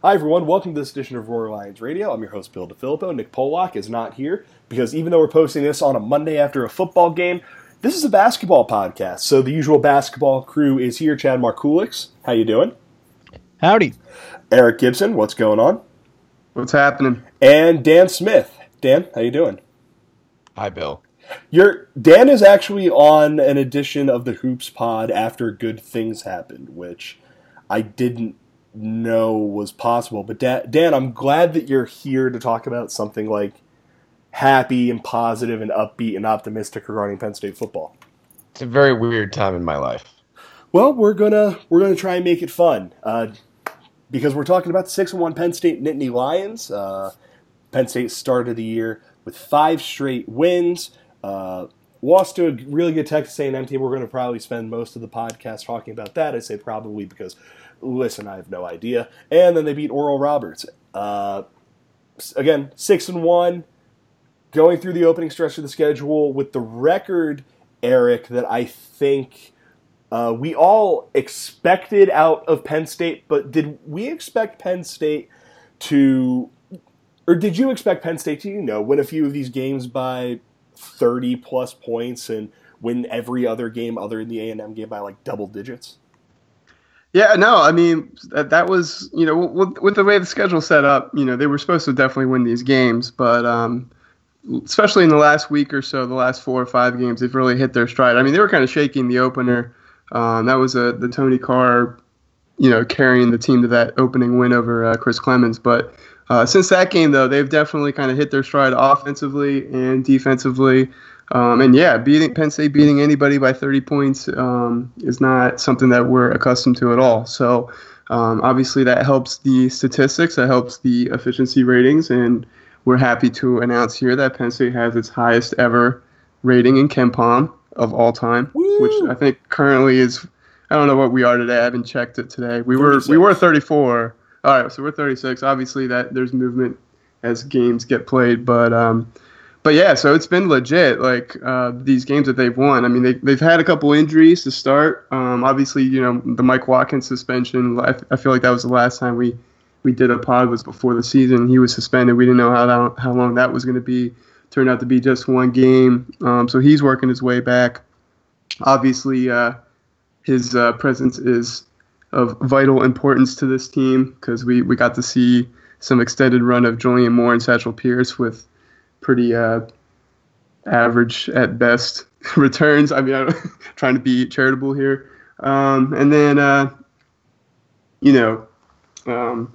Hi, everyone. Welcome to this edition of Roar Lions Radio. I'm your host, Bill DeFilippo. Nick Pollock is not here because even though we're posting this on a Monday after a football game, this is a basketball podcast. So the usual basketball crew is here. Chad Markulix, how you doing? Howdy. Eric Gibson, what's going on? What's happening? And Dan Smith. Dan, how you doing? Hi, Bill. Your Dan is actually on an edition of the Hoops Pod after Good Things Happened, which I didn't know was possible. But Dan, Dan, I'm glad that you're here to talk about something like happy and positive and upbeat and optimistic regarding Penn State football. It's a very weird time in my life. Well, we're gonna we're gonna try and make it fun uh, because we're talking about the six and one Penn State Nittany Lions. Uh, Penn State started the year with five straight wins. Uh, lost to a really good Texas A&M team. We're going to probably spend most of the podcast talking about that. I say probably because, listen, I have no idea. And then they beat Oral Roberts. Uh, again, six and one, going through the opening stretch of the schedule with the record, Eric, that I think. Uh, we all expected out of Penn State, but did we expect Penn State to, or did you expect Penn State to, you know, win a few of these games by 30 plus points and win every other game other than the A&M game by like double digits? Yeah, no, I mean that, that was you know with, with the way the schedule set up, you know they were supposed to definitely win these games, but um, especially in the last week or so, the last four or five games, they've really hit their stride. I mean, they were kind of shaking the opener. Um, that was a, the Tony Carr, you know, carrying the team to that opening win over uh, Chris Clemons. But uh, since that game, though, they've definitely kind of hit their stride offensively and defensively. Um, and yeah, beating Penn State beating anybody by 30 points um, is not something that we're accustomed to at all. So um, obviously that helps the statistics, that helps the efficiency ratings, and we're happy to announce here that Penn State has its highest ever rating in KenPom of all time, Woo! which I think currently is I don't know what we are today. I haven't checked it today. We were 36. we were 34. All right, so we're 36. Obviously that there's movement as games get played, but um, but yeah, so it's been legit. Like uh, these games that they've won. I mean, they they've had a couple injuries to start. Um, obviously, you know the Mike Watkins suspension. I, I feel like that was the last time we we did a pod was before the season. He was suspended. We didn't know how long, how long that was going to be. Turned out to be just one game. Um, so he's working his way back. Obviously, uh, his uh, presence is of vital importance to this team because we, we got to see some extended run of Julian Moore and Satchel Pierce with pretty uh, average at best returns. I mean, I'm trying to be charitable here. Um, and then, uh, you know, um,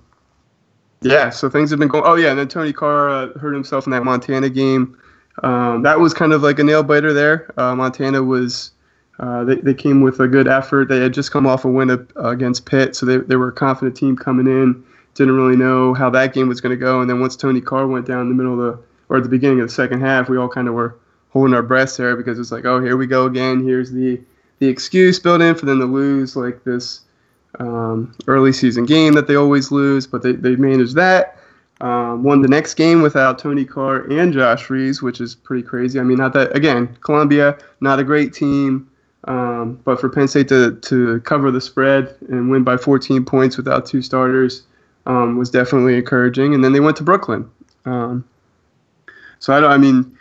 yeah, so things have been going. Oh yeah, and then Tony Carr uh, hurt himself in that Montana game. Um, that was kind of like a nail biter there. Uh, Montana was. Uh, they, they came with a good effort. They had just come off a win up, uh, against Pitt, so they, they were a confident team coming in. Didn't really know how that game was going to go. And then once Tony Carr went down in the middle of the, or at the beginning of the second half, we all kind of were holding our breaths there because it's like, oh, here we go again. Here's the, the excuse built in for them to lose like this um, early season game that they always lose, but they, they managed that. Um, won the next game without Tony Carr and Josh Reeves, which is pretty crazy. I mean, not that again, Columbia, not a great team, um, but for Penn State to to cover the spread and win by 14 points without two starters um, was definitely encouraging. And then they went to Brooklyn. Um, so I don't. I mean,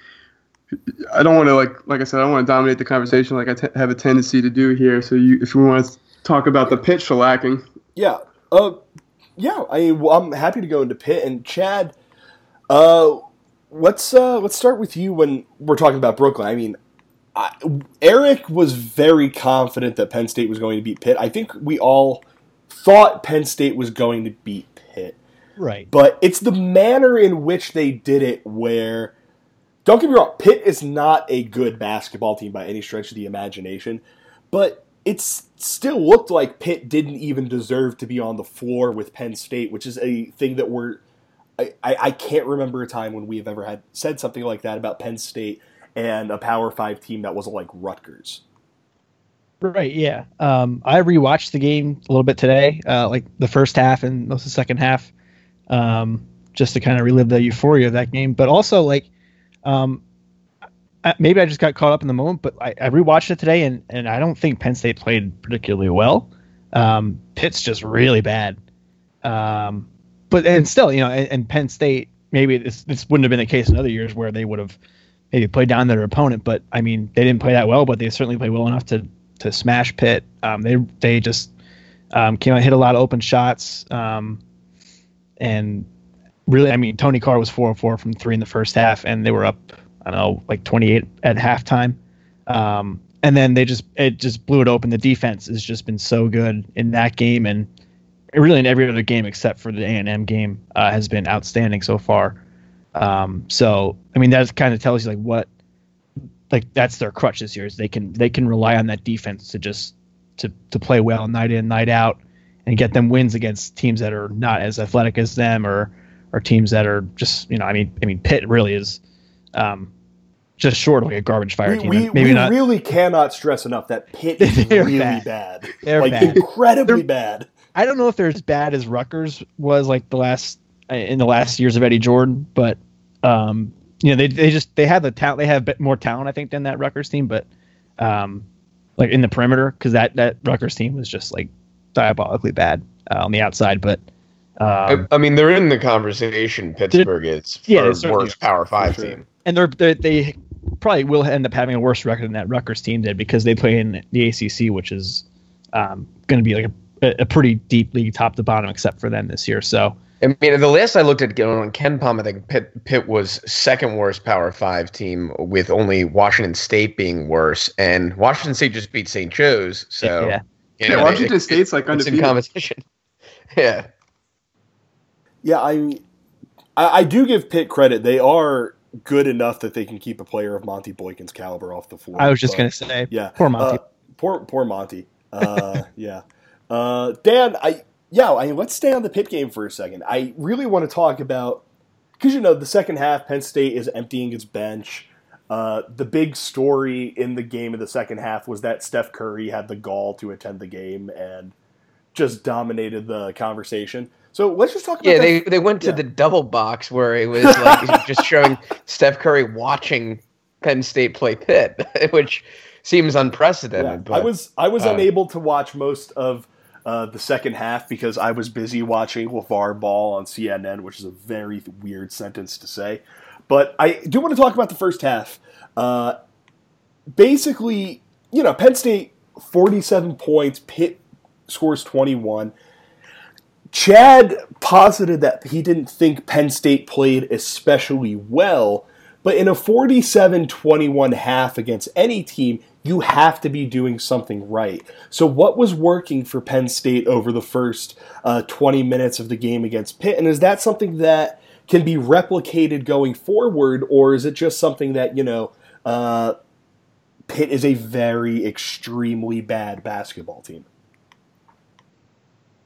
I don't want to like like I said, I don't want to dominate the conversation like I t- have a tendency to do here. So you, if we want to talk about the Pitt shellacking, Yeah. Uh, yeah. I well, I'm happy to go into Pitt and Chad. Uh, let's uh, let's start with you when we're talking about Brooklyn. I mean, I, Eric was very confident that Penn State was going to beat Pitt. I think we all thought Penn State was going to beat Right. but it's the manner in which they did it where. Don't get me wrong, Pitt is not a good basketball team by any stretch of the imagination, but it still looked like Pitt didn't even deserve to be on the floor with Penn State, which is a thing that we're. I, I, can't remember a time when we have ever had said something like that about Penn State and a Power Five team that wasn't like Rutgers. Right. Yeah. Um, I rewatched the game a little bit today, uh, like the first half and most of the second half, um, just to kind of relive the euphoria of that game. But also, like, um, maybe I just got caught up in the moment, but I, I rewatched it today, and and I don't think Penn State played particularly well. Um, Pitt's just really bad. Um, but and still, you know, and, and Penn State maybe this this wouldn't have been the case in other years where they would have maybe played down their opponent. But I mean, they didn't play that well, but they certainly played well enough to to smash Pitt. Um, they they just um, came out hit a lot of open shots, um, and really, I mean, Tony Carr was four or four from three in the first half, and they were up I don't know like twenty eight at halftime. Um, and then they just it just blew it open. The defense has just been so good in that game, and really in every other game except for the A and M game uh, has been outstanding so far. Um, so I mean that kind of tells you like what like that's their crutch this year is they can they can rely on that defense to just to to play well night in night out and get them wins against teams that are not as athletic as them or or teams that are just you know I mean I mean Pitt really is um, just short of like a garbage fire We, team. we, Maybe we not. really cannot stress enough that Pitt is really bad. bad. They're like bad. incredibly They're- bad. I don't know if they're as bad as Rutgers was like the last in the last years of Eddie Jordan, but um, you know they they just they have the talent. They have a bit more talent, I think, than that Rutgers team. But um, like in the perimeter, because that that Rutgers team was just like diabolically bad uh, on the outside. But I, um, I mean, they're in the conversation. Pittsburgh is Yeah, worst Power Five sure. team. and they're, they they probably will end up having a worse record than that Rutgers team did because they play in the ACC, which is um, going to be like a, a pretty deep league, top to bottom, except for them this year. So. I mean, the last I looked at on KenPom, I think Pitt, Pitt was second worst Power Five team, with only Washington State being worse, and Washington State just beat St. Joe's. So Yeah. You Yeah, Washington it- State's like it's in undefeated. competition. yeah, Yeah, I, I I do give Pitt credit. They are good enough that they can keep a player of Monty Boykin's caliber off the floor. I was just going to say, Yeah. poor Monty. Uh, poor poor Monty. Uh, yeah. Uh, Dan, I yeah, I mean, let's stay on the Pitt game for a second. I really want to talk about because you know the second half, Penn State is emptying its bench. Uh, the big story in the game of the second half was that Steph Curry had the gall to attend the game and just dominated the conversation. So let's just talk about yeah. that. They they went to yeah. the double box where it was like just showing Steph Curry watching Penn State play Pitt, which seems unprecedented. Yeah, but I was I was uh, unable to watch most of uh, the second half because I was busy watching LaVar Ball on CNN, which is a very weird sentence to say. But I do want to talk about the first half. Uh, basically, you know, Penn State 47 points, Pitt scores 21. Chad posited that he didn't think Penn State played especially well, but in a 47 21 half against any team, you have to be doing something right. So, what was working for Penn State over the first uh, 20 minutes of the game against Pitt? And is that something that can be replicated going forward, or is it just something that, you know, uh, Pitt is a very extremely bad basketball team?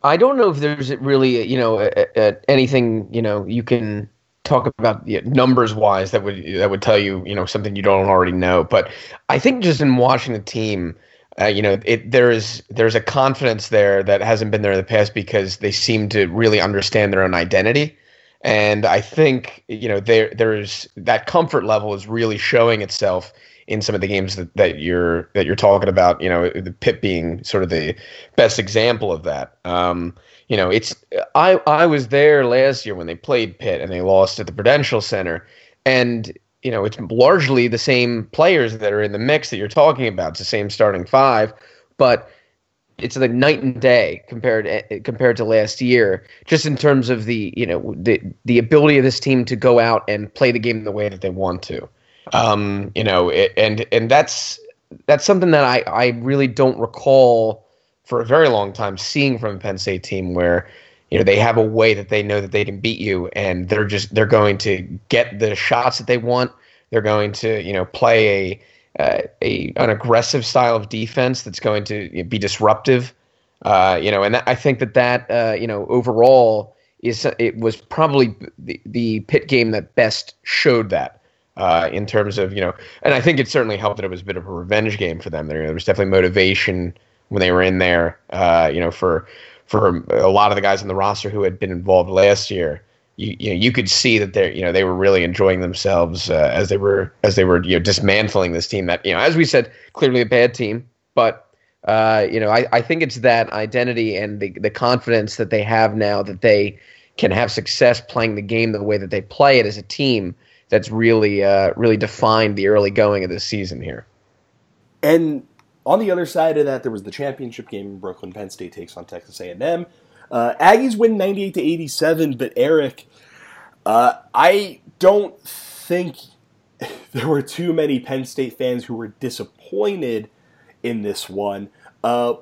I don't know if there's really, you know, a, a, anything, you know, you can talk about you know, numbers wise that would that would tell you, you know, something you don't already know. But I think just in watching the team, uh, you know, it there is there's a confidence there that hasn't been there in the past because they seem to really understand their own identity. And I think you know there there's that comfort level is really showing itself in some of the games that, that you're that you're talking about. You know, the Pitt being sort of the best example of that. Um, you know, it's I I was there last year when they played Pitt and they lost at the Prudential Center, and you know it's largely the same players that are in the mix that you're talking about. It's the same starting five, but it's like night and day compared eh, compared to last year, just in terms of the you know the the ability of this team to go out and play the game the way that they want to. Um, you know, it, and and that's that's something that I I really don't recall for a very long time seeing from a Penn State team where you know they have a way that they know that they can beat you and they're just they're going to get the shots that they want. They're going to you know play a uh, a an aggressive style of defense that's going to be disruptive. Uh, you know, and that, I think that that uh, you know overall is it was probably the the Pitt game that best showed that. Uh, in terms of you know, and I think it certainly helped that it was a bit of a revenge game for them. There, there was definitely motivation when they were in there. Uh, you know, for for a lot of the guys on the roster who had been involved last year, you you, you could see that they you know they were really enjoying themselves uh, as they were as they were you know dismantling this team that you know as we said clearly a bad team, but uh, you know I, I think it's that identity and the the confidence that they have now that they can have success playing the game the way that they play it as a team that's really uh, really defined the early going of this season here. And on the other side of that, there was the championship game Brooklyn. Penn State takes on Texas A&M. Uh, Aggies win 98 to 87, but Eric, uh, I don't think there were too many Penn State fans who were disappointed in this one. Uh,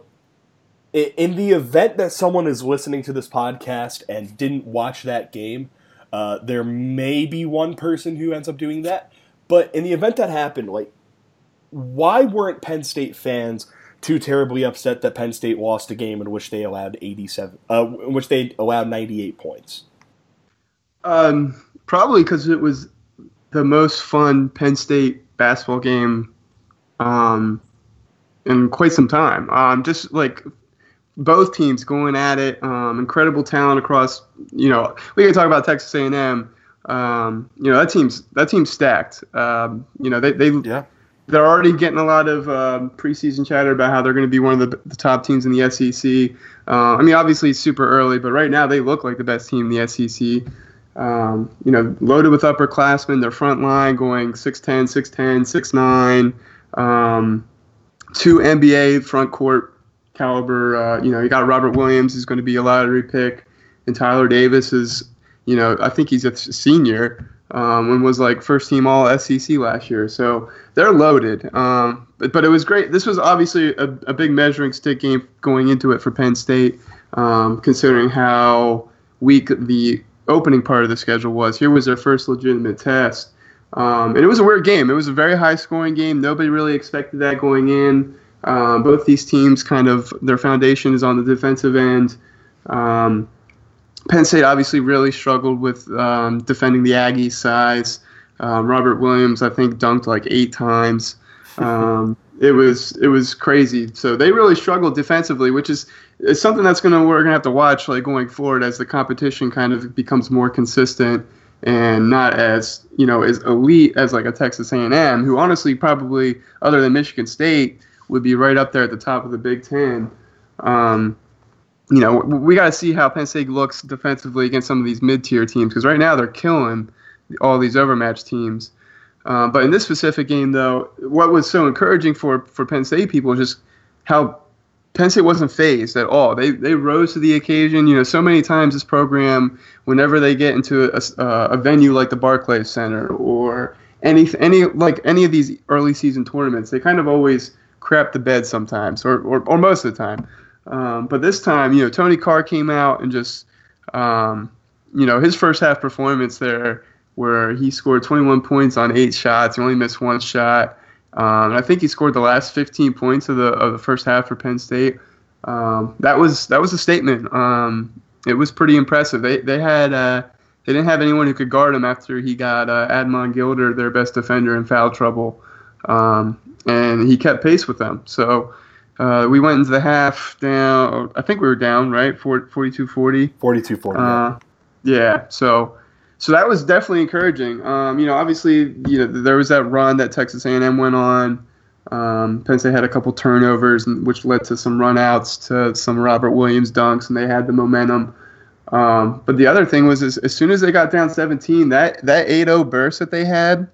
in the event that someone is listening to this podcast and didn't watch that game, uh, there may be one person who ends up doing that. But in the event that happened, like, why weren't Penn State fans too terribly upset that Penn State lost a game in which they allowed 87, uh, in which they allowed 98 points? Um, probably because it was the most fun Penn State basketball game um, in quite some time. Um, just like both teams going at it. Um, incredible talent across. You know, we can talk about Texas A&M. Um, you know that team's that team's stacked. Um, you know they they yeah. They're already getting a lot of um, preseason chatter about how they're going to be one of the, the, top teams in the SEC. Uh, I mean, obviously it's super early, but right now they look like the best team in the SEC. Um, you know, loaded with upperclassmen. Their front line going 6'10", 6'10", 6'9", um, two NBA front court caliber. Uh, you know, you got Robert Williams, who's going to be a lottery pick, and Tyler Davis is, you know, I think he's a senior um, and was like first team All SEC last year. So they're loaded. Um, but, but it was great. This was obviously a, a big measuring stick game going into it for Penn State, um, considering how weak the opening part of the schedule was. Here was their first legitimate test. Um, and it was a weird game. It was a very high scoring game. Nobody really expected that going in. Um, both these teams kind of their foundation is on the defensive end. Um, Penn State obviously really struggled with um, defending the Aggie size. Um, Robert Williams, I think, dunked like eight times. Um, it was it was crazy. So they really struggled defensively, which is, is something that's gonna we're gonna have to watch like going forward as the competition kind of becomes more consistent and not as you know as elite as like a Texas A&M, who honestly probably other than Michigan State would be right up there at the top of the Big Ten. Um, you know, we got to see how Penn State looks defensively against some of these mid-tier teams because right now they're killing all these overmatched teams. Um, but in this specific game, though, what was so encouraging for for Penn State people is just how Penn State wasn't phased at all. They they rose to the occasion. You know, so many times this program, whenever they get into a, a, a venue like the Barclays Center or any any like any of these early season tournaments, they kind of always crap the bed sometimes, or, or, or most of the time. Um, but this time, you know, Tony Carr came out and just, um, you know, his first half performance there, where he scored 21 points on eight shots, he only missed one shot. Um, and I think he scored the last 15 points of the of the first half for Penn State. Um, that was that was a statement. Um, it was pretty impressive. They they had uh, they didn't have anyone who could guard him after he got uh, Admon Gilder, their best defender, in foul trouble. Um, and he kept pace with them. So uh, we went into the half down. I think we were down, right? 42 40. 42 40. Uh, yeah. So. So that was definitely encouraging. Um, you know, obviously, you know, there was that run that Texas A&M went on. Um, Penn State had a couple turnovers, which led to some runouts to some Robert Williams dunks, and they had the momentum. Um, but the other thing was, is, as soon as they got down 17, that that 8-0 burst that they had,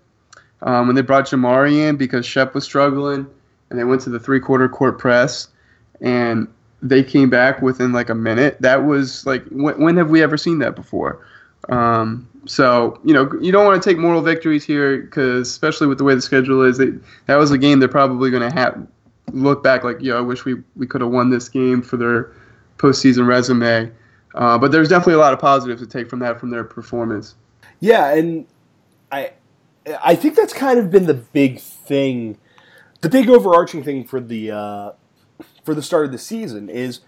um, when they brought Jamari in because Shep was struggling, and they went to the three quarter court press, and they came back within like a minute. That was like when, when have we ever seen that before? Um, so you know you don't want to take moral victories here because especially with the way the schedule is, they, that was a game they're probably going to have look back like, yo, I wish we we could have won this game for their postseason resume. Uh, but there's definitely a lot of positives to take from that from their performance. Yeah, and I I think that's kind of been the big thing, the big overarching thing for the uh, for the start of the season is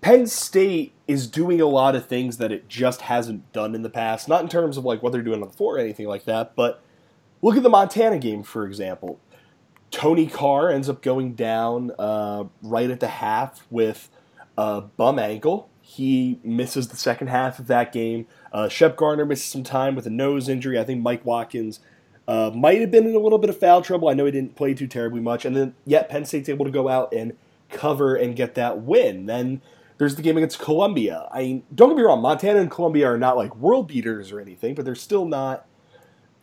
Penn State is doing a lot of things that it just hasn't done in the past. Not in terms of like what they're doing on the floor or anything like that, but look at the Montana game for example. Tony Carr ends up going down uh, right at the half with a bum ankle. He misses the second half of that game. Uh, Shep Garner misses some time with a nose injury. I think Mike Watkins uh, might have been in a little bit of foul trouble. I know he didn't play too terribly much, and then yet Penn State's able to go out and cover and get that win. Then There's the game against Columbia. I mean, don't get me wrong, Montana and Columbia are not like world beaters or anything, but they're still not.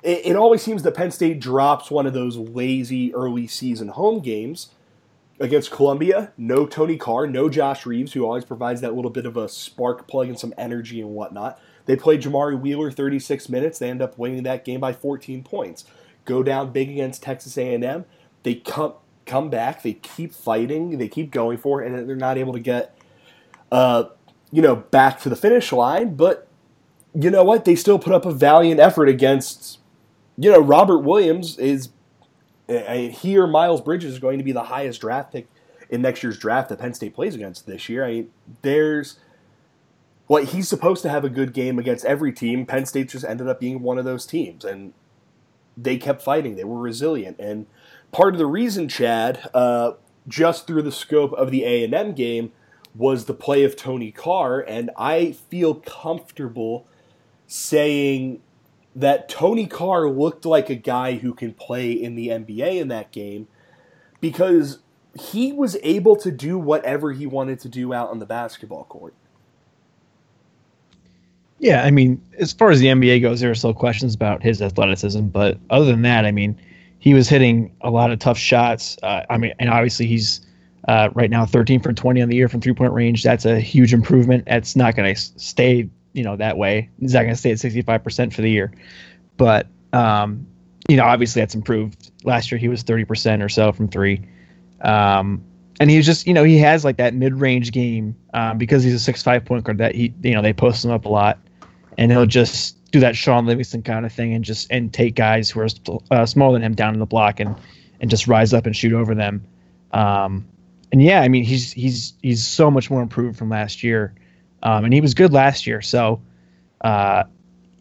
It, it always seems that Penn State drops one of those lazy early season home games against Columbia. No Tony Carr, no Josh Reeves, who always provides that little bit of a spark plug and some energy and whatnot. They play Jamari Wheeler 36 minutes. They end up winning that game by 14 points. Go down big against Texas A&M. They come come back. They keep fighting. They keep going for it, and they're not able to get uh, you know, back to the finish line. But you know what? They still put up a valiant effort against, you know, Robert Williams is, I he or Miles Bridges is going to be the highest draft pick in next year's draft that Penn State plays against this year. I mean, there's what well, he's supposed to have a good game against every team. Penn State just ended up being one of those teams, and they kept fighting. They were resilient, and part of the reason, Chad, uh, just through the scope of the A and M game, was the play of Tony Carr, and I feel comfortable saying that Tony Carr looked like a guy who can play in the NBA in that game because he was able to do whatever he wanted to do out on the basketball court. Yeah, I mean, as far as the NBA goes, there are still questions about his athleticism, but other than that, I mean, he was hitting a lot of tough shots. Uh, I mean, and obviously he's uh, right now, 13 for 20 on the year from three point range. That's a huge improvement. It's not going to stay, you know, that way. He's not going to stay at 65% for the year. But, um, you know, obviously that's improved. Last year he was 30% or so from three. Um, and he's just, you know, he has like that mid range game um, because he's a six five point guard that he, you know, they post him up a lot. And he'll just do that Shaun Livingston kind of thing and just and take guys who are uh, smaller than him down in the block and and just rise up and shoot over them. Um, and yeah, I mean he's he's he's so much more improved from last year, um, and he was good last year. So, uh,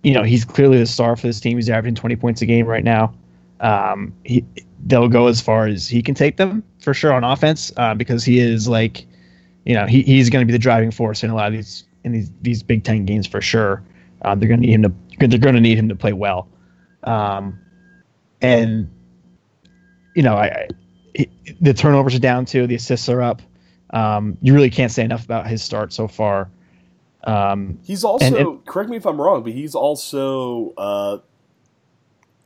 you know, he's clearly the star for this team. He's averaging 20 points a game right now. Um, he they'll go as far as he can take them for sure on offense uh, because he is like, you know, he, he's going to be the driving force in a lot of these in these these Big Ten games for sure. Uh, they're going to need him to they're going to need him to play well, um, and you know, I the turnovers are down too. The assists are up. Um, you really can't say enough about his start so far. Um, he's also and, and, correct me if I'm wrong, but he's also uh,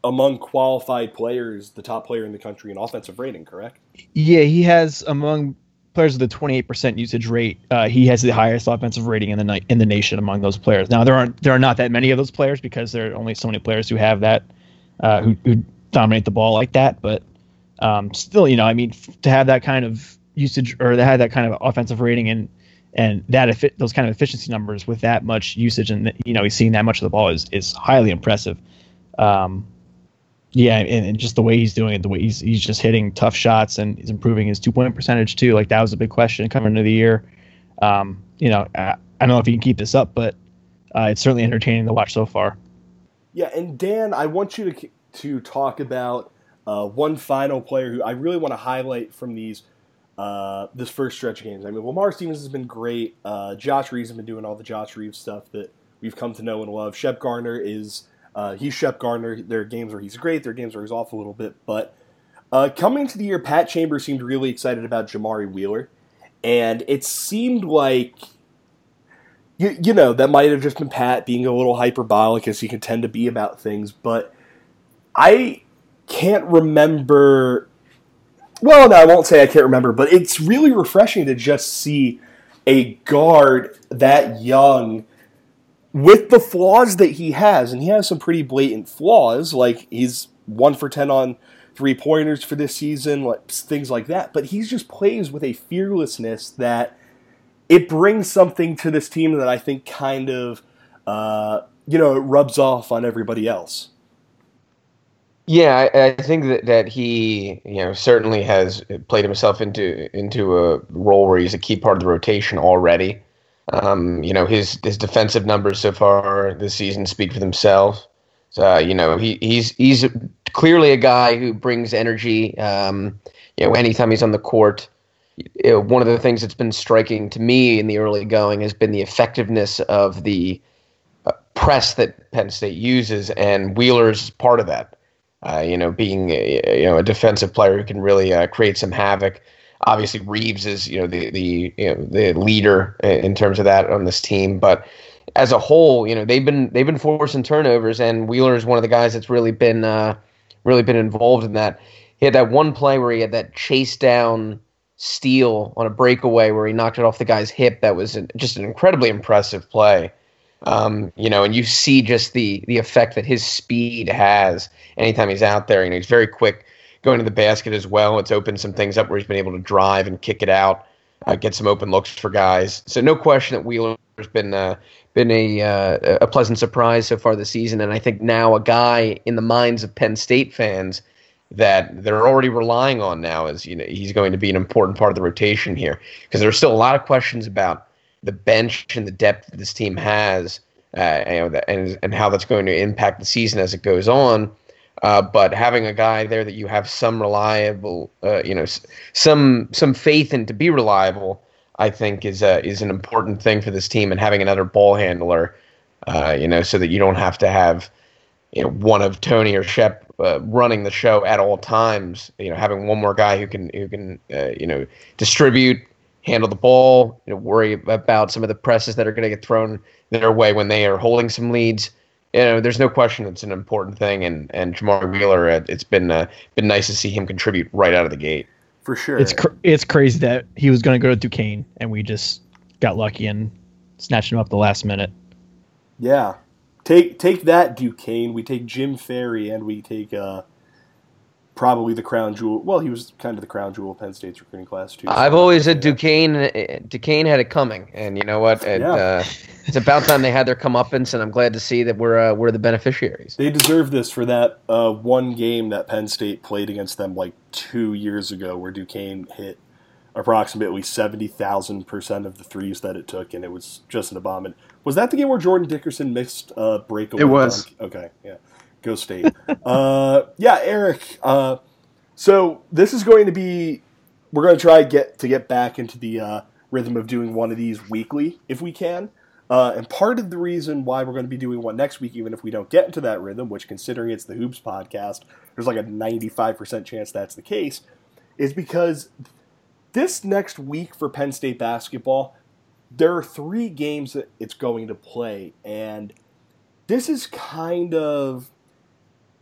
among qualified players, the top player in the country in offensive rating. Correct? Yeah, he has among players with the 28% usage rate. Uh, he has the highest offensive rating in the in the nation among those players. Now there aren't there are not that many of those players because there are only so many players who have that uh, who, who dominate the ball like that, but um, still, you know, I mean, to have that kind of usage or to have that kind of offensive rating and and that those kind of efficiency numbers with that much usage and you know he's seeing that much of the ball is is highly impressive. Um, yeah, and, and, just the way he's doing it, the way he's he's just hitting tough shots and he's improving his two point percentage too. Like that was a big question coming into the year. Um, you know, I, I, don't know if he can keep this up, but uh, it's certainly entertaining to watch so far. Yeah, and Dan, I want you to to talk about uh, one final player who I really want to highlight from these uh, this first stretch of games. I mean, Lamar Stevens has been great. Uh, Josh Reeves has been doing all the Josh Reeves stuff that we've come to know and love. Shep Garner is uh, he's Shep Garner. There are games where he's great. There are games where he's off a little bit. But uh, coming to the year, Pat Chambers seemed really excited about Jamari Wheeler, and it seemed like you, you know that might have just been Pat being a little hyperbolic as he can tend to be about things. But I can't remember. Well, no, I won't say I can't remember, but it's really refreshing to just see a guard that young with the flaws that he has, and he has some pretty blatant flaws, like he's one for 10 on three pointers for this season, like things like that. But he just plays with a fearlessness that it brings something to this team that I think kind of, uh, you know, it rubs off on everybody else. Yeah, I, I, think that, that he, you know, certainly has played himself into into a role where he's a key part of the rotation already. Um, you know, his his defensive numbers so far this season speak for themselves. So, you know, he he's he's clearly a guy who brings energy. Um, you know, anytime he's on the court, you know, one of the things that's been striking to me in the early going has been the effectiveness of the uh, press that Penn State uses, and Wheeler's part of that uh, you know, being a, you know a defensive player who can really uh, create some havoc. Obviously Reeves is you know the the you know, the leader in terms of that on this team, but as a whole, you know they've been they've been forcing turnovers, and Wheeler is one of the guys that's really been uh, really been involved in that. He had that one play where he had that chase down steal on a breakaway where he knocked it off the guy's hip. That was just an incredibly impressive play. Um, you know, and you see just the the effect that his speed has anytime he's out there. You know, he's very quick going to the basket as well. It's opened some things up where he's been able to drive and kick it out, uh, get some open looks for guys. So no question that Wheeler's been uh, been a uh, a pleasant surprise so far this season, and I think now a guy in the minds of Penn State fans that they're already relying on now is you know he's going to be an important part of the rotation here because there's still a lot of questions about the bench and the depth that this team has, uh, know, and and how that's going to impact the season as it goes on. Uh, but having a guy there that you have some reliable, uh, you know, some some faith in to be reliable, I think is a, is an important thing for this team. And having another ball handler, uh, you know, so that you don't have to have, you know, one of Tony or Shep uh, running the show at all times. You know, having one more guy who can who can uh, you know distribute, handle the ball, you know, worry about some of the presses that are going to get thrown their way when they are holding some leads. You know, there's no question it's an important thing, and and Jamari Wheeler, uh, it's been uh, been nice to see him contribute right out of the gate. For sure, it's cr- it's crazy that he was going to go to Duquesne, and we just got lucky and snatched him up the last minute. Yeah, take take that Duquesne. We take Jim Ferry, and we take uh, probably the crown jewel. Well, he was kind of the crown jewel of Penn State's recruiting class too. I've always said Duquesne. Uh, Duquesne had it coming, and you know what? It, yeah. uh, it's about time they had their comeuppance, and I'm glad to see that we're uh, we're the beneficiaries. They deserve this for that uh, one game that Penn State played against them like two years ago, where Duquesne hit approximately seventy thousand percent of the threes that it took, and it was just an abomination. Was that the game where Jordan Dickerson missed a breakaway? It was. Dunk? Okay, yeah. Go State. uh, yeah, Eric. Uh, so this is going to be. We're going to try get to get back into the uh, rhythm of doing one of these weekly if we can. Uh, and part of the reason why we're going to be doing one next week, even if we don't get into that rhythm, which considering it's the Hoops podcast, there's like a 95% chance that's the case, is because this next week for Penn State basketball, there are three games that it's going to play. And this is kind of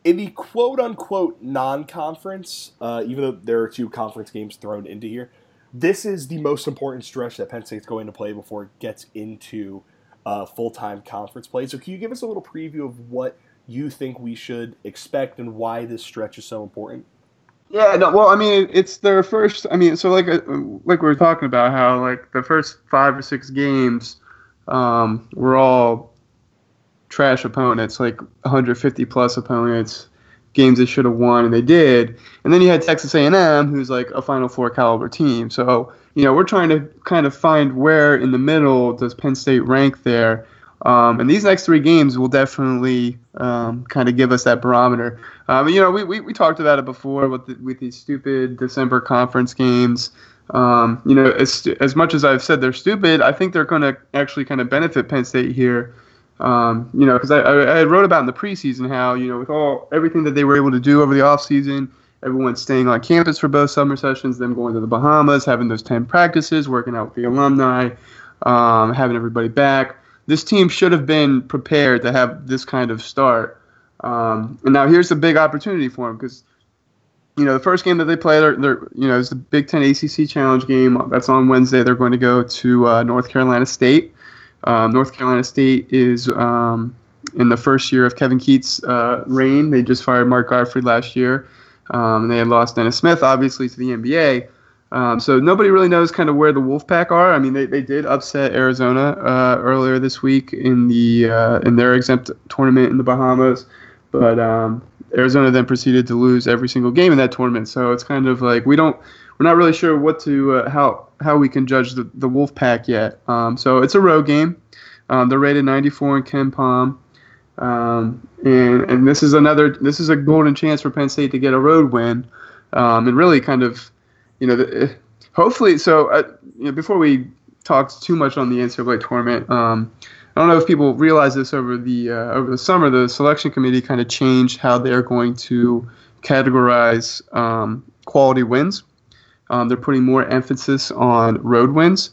in the quote unquote non conference, uh, even though there are two conference games thrown into here, this is the most important stretch that Penn State's going to play before it gets into uh, full time conference play. So, can you give us a little preview of what you think we should expect and why this stretch is so important? Yeah, no, well, I mean, it's their first. I mean, so like uh, like we were talking about how like the first five or six games um, were all trash opponents, like 150 plus opponents, games they should have won and they did. And then you had Texas A&M, who's like a Final Four caliber team. So you know we're trying to kind of find where in the middle does Penn State rank there. Um, and these next three games will definitely um, kind of give us that barometer. Um, you know, we, we, we, talked about it before with the, with these stupid December conference games. Um, you know, as as much as I've said they're stupid, I think they're going to actually kind of benefit Penn State here. Um, you know, because I, I, I, wrote about in the preseason how you know with all everything that they were able to do over the offseason, everyone staying on campus for both summer sessions, them going to the Bahamas, having those ten practices, working out with the alumni, um, having everybody back. This team should have been prepared to have this kind of start. Um, and now here's the big opportunity for them because you know the first game that they play, they're, they're you know it's the Big Ten ACC Challenge game. That's on Wednesday. They're going to go to uh, North Carolina State. Um, North Carolina State is um, in the first year of Kevin Keatts' uh, reign. They just fired Mark Gottfried last year. Um, they had lost Dennis Smith, obviously, to the NBA. Um, so nobody really knows kind of where the Wolfpack are. I mean, they, they did upset Arizona uh, earlier this week in the uh, in their exempt tournament in the Bahamas, but um, Arizona then proceeded to lose every single game in that tournament. So it's kind of like we don't we're not really sure what to uh, how how we can judge the the wolf pack yet. Um, so it's a road game. Um, they're rated 94 in KenPom. Um, and and this is another this is a golden chance for Penn State to get a road win, um, and really kind of, you know, the, hopefully. So uh, you know, before we talk too much on the NCAA tournament, um, I don't know if people realize this over the uh, over the summer. The selection committee kind of changed how they're going to categorize um, quality wins. Um, they're putting more emphasis on road wins.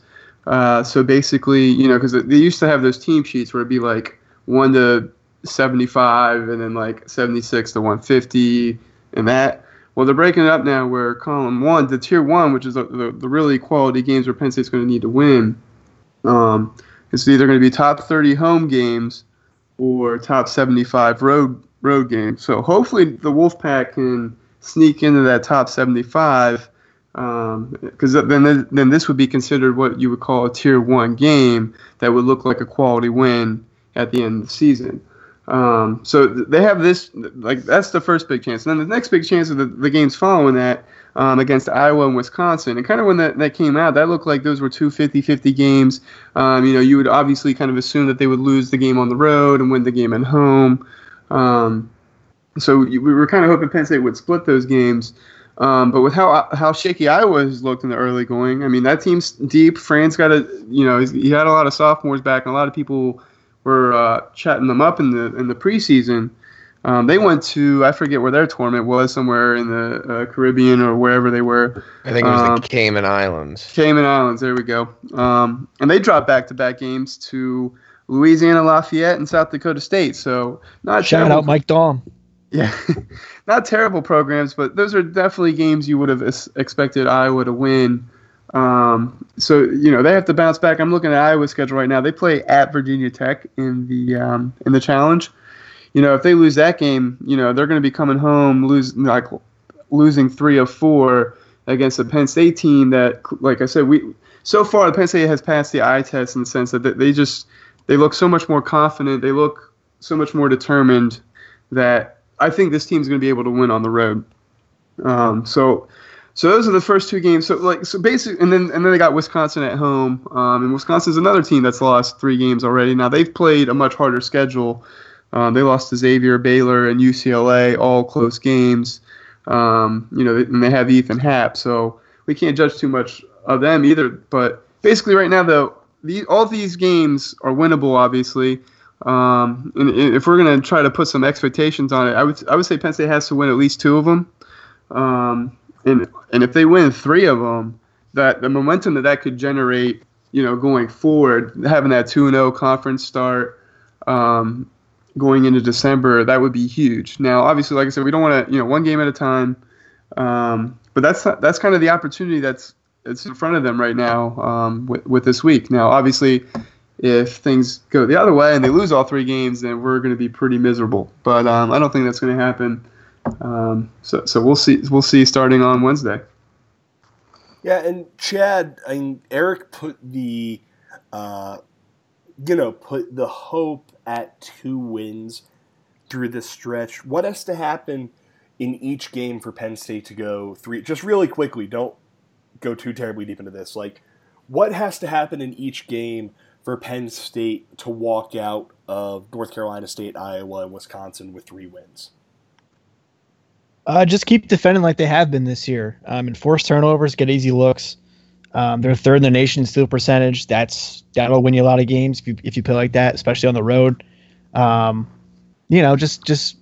Uh, so basically, you know, because they used to have those team sheets where it'd be like one to 75 and then like 76 to 150 and that. Well, they're breaking it up now where column one, the tier one, which is the, the, the really quality games where Penn State's going to need to win, um, it's either going to be top 30 home games or top 75 road road games. So hopefully the Wolfpack can sneak into that top 75 because um, then then this would be considered what you would call a tier one game that would look like a quality win at the end of the season. Um, so they have this like that's the first big chance. And then the next big chance of the, the games following that um, against Iowa and Wisconsin. And kind of when that, that came out, that looked like those were two 50-50 games. Um, you know, you would obviously kind of assume that they would lose the game on the road and win the game at home. Um, so we were kind of hoping Penn State would split those games. Um, but with how how shaky Iowa has looked in the early going, I mean that team's deep. Fran's got a you know he had a lot of sophomores back, and a lot of people were uh, chatting them up in the in the preseason. Um, they went to I forget where their tournament was, somewhere in the uh, Caribbean or wherever they were. I think it was um, the Cayman Islands. Cayman Islands, there we go. Um, and they dropped back-to-back games to Louisiana Lafayette and South Dakota State. So not shout terrible. out Mike Daum. Yeah, not terrible programs, but those are definitely games you would have expected Iowa to win. Um, so you know they have to bounce back. I'm looking at Iowa's schedule right now. They play at Virginia Tech in the um, in the challenge. You know if they lose that game, you know they're going to be coming home lose like losing three of four against a Penn State team that, like I said, we so far the Penn State has passed the eye test in the sense that they just they look so much more confident. They look so much more determined that I think this team's going to be able to win on the road. Um, so so those are the first two games. So like so basically, and then and then they got Wisconsin at home. Um, and Wisconsin's another team that's lost three games already. Now they've played a much harder schedule. Um, they lost to Xavier, Baylor, and UCLA, all close games. Um, you know, and they have Ethan Happ, so we can't judge too much of them either. But basically, right now, though, the, all these games are winnable, obviously. Um, and, if we're to try to put some expectations on it, I would I would say Penn State has to win at least two of them. Um, and and if they win three of them, that the momentum that that could generate, you know, going forward, having that two and zero oh conference start, um, going into December, that would be huge. Now, obviously, like I said, we don't want to, you know, one game at a time. Um, but that's that's kind of the opportunity that's it's in front of them right now um, with, with this week. Now, obviously, if things go the other way and they lose all three games, then we're going to be pretty miserable. But um, I don't think that's going to happen. Um, so, so we'll see. We'll see starting on Wednesday. Yeah, and Chad, Eric put the, uh, you know, put the hope at two wins through this stretch. What has to happen in each game for Penn State to go three? Just really quickly, don't go too terribly deep into this. Like, what has to happen in each game for Penn State to walk out of North Carolina State, Iowa, and Wisconsin with three wins? Uh, just keep defending like they have been this year. Um, and force turnovers, get easy looks. Um, they're third in the nation in steal percentage. That's that'll win you a lot of games if you if you play like that, especially on the road. Um, you know, just just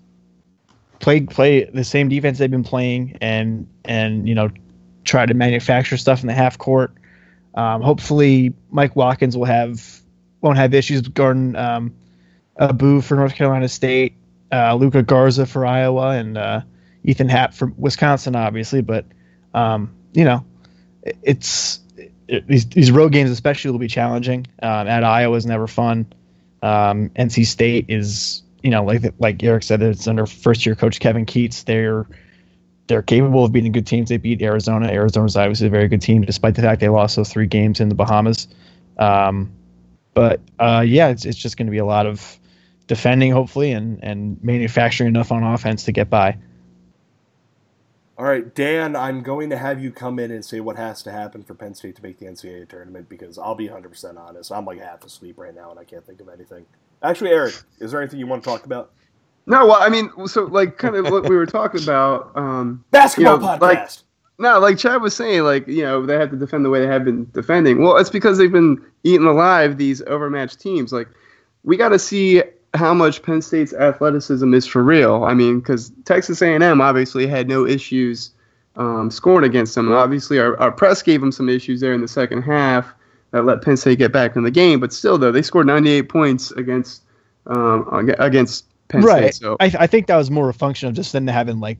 play play the same defense they've been playing, and and you know, try to manufacture stuff in the half court. Um, hopefully, Mike Watkins will have won't have issues guarding um, Abu for North Carolina State, uh, Luka Garza for Iowa, and uh, Ethan Happ for Wisconsin, obviously, but um, you know, it's it, these these road games especially will be challenging. Um, at Iowa is never fun. Um, NC State is you know like like Eric said, it's under first year coach Kevin Keatts. They're they're capable of beating good teams. They beat Arizona. Arizona's obviously a very good team, despite the fact they lost those three games in the Bahamas. Um, but uh, yeah, it's it's just going to be a lot of defending, hopefully, and and manufacturing enough on offense to get by. All right, Dan, I'm going to have you come in and say what has to happen for Penn State to make the NCAA tournament because I'll be 100% honest. I'm like half asleep right now and I can't think of anything. Actually, Eric, is there anything you want to talk about? No, well, I mean, so like kind of what we were talking about. Um, Basketball you know, podcast. Like, no, like Chad was saying, like you know they have to defend the way they have been defending. Well, it's because they've been eating alive these overmatched teams. Like we got to see how much Penn State's athleticism is for real. I mean, because Texas A&M obviously had no issues um, scoring against them. And obviously, our, our press gave them some issues there in the second half that let Penn State get back in the game. But still, though, they scored 98 points against um, against Penn right. State. So I, I think that was more a function of just them having like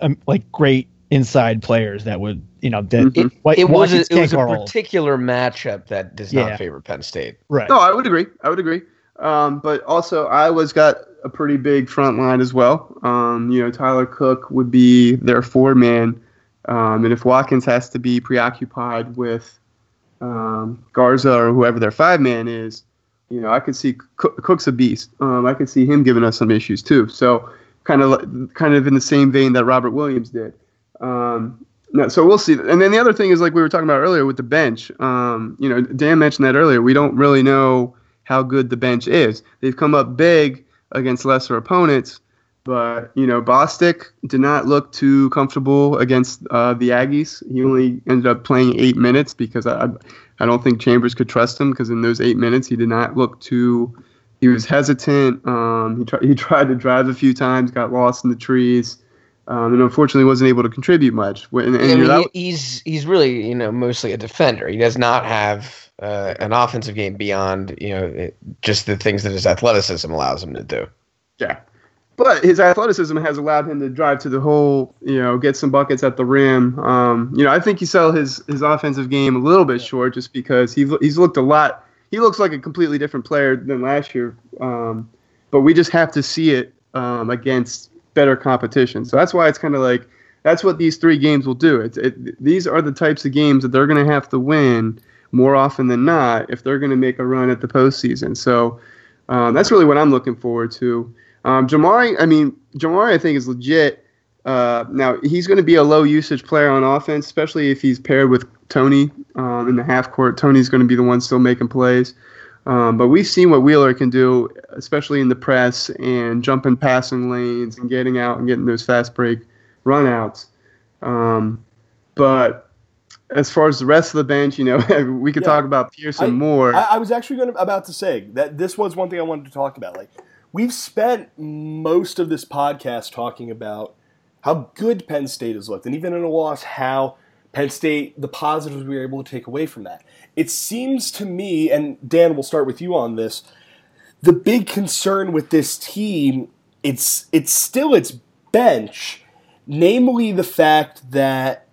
um, like great inside players that would you know that Mhm. White- It was a, Watkins it was a can't particular matchup that does Yeah. not favor Penn State. right. No, I would agree. I would agree. Um, but also, Iowa's got a pretty big front line as well. Um, you know, Tyler Cook would be their four man, um, and if Watkins has to be preoccupied with um, Garza or whoever their five man is, you know, I could see Cook, Cook's a beast. Um, I could see him giving us some issues too. So, kind of, kind of in the same vein that Robert Williams did. Um, no, so we'll see. And then the other thing is like we were talking about earlier with the bench. Um, you know, Dan mentioned that earlier. We don't really know how good the bench is. They've come up big against lesser opponents, but you know, Bostick did not look too comfortable against uh, the Aggies. He only ended up playing eight minutes because I, I don't think Chambers could trust him because in those eight minutes he did not look too. He was hesitant. Um, he tried. He tried to drive a few times, got lost in the trees um, and unfortunately wasn't able to contribute much. When, and, I mean, that- he's he's really you know mostly a defender. He does not have uh, an offensive game beyond you know it- just the things that his athleticism allows him to do. yeah. But his athleticism has allowed him to drive to the hole, you know, get some buckets at the rim. Um, you know, I think he sell his his offensive game a little bit short just because he he's looked a lot. He looks like a completely different player than last year. Um, but we just have to see it um, against better competition. So that's why it's kind of like that's what these three games will do. It's it, these are the types of games that they're going to have to win more often than not if they're going to make a run at the postseason. So um, that's really what I'm looking forward to. Um, Jamari, I mean, Jamari, I think is legit. Uh, now he's going to be a low usage player on offense, especially if he's paired with Tony um, in the half court. Tony's going to be the one still making plays. Um, but we've seen what Wheeler can do, especially in the press and jumping passing lanes and getting out and getting those fast break runouts. Um, but as far as the rest of the bench, you know, we could Yeah. talk about Pearson I- more. I, I was actually going to, about to say that this was one thing I wanted to talk about. Like, we've spent most of this podcast talking about how good Penn State has looked, and even in a loss, how Penn State, the positives we were able to take away from that. It seems to me, and Dan, we'll start with you on this. The big concern with this team, it's it's still its bench, namely the fact that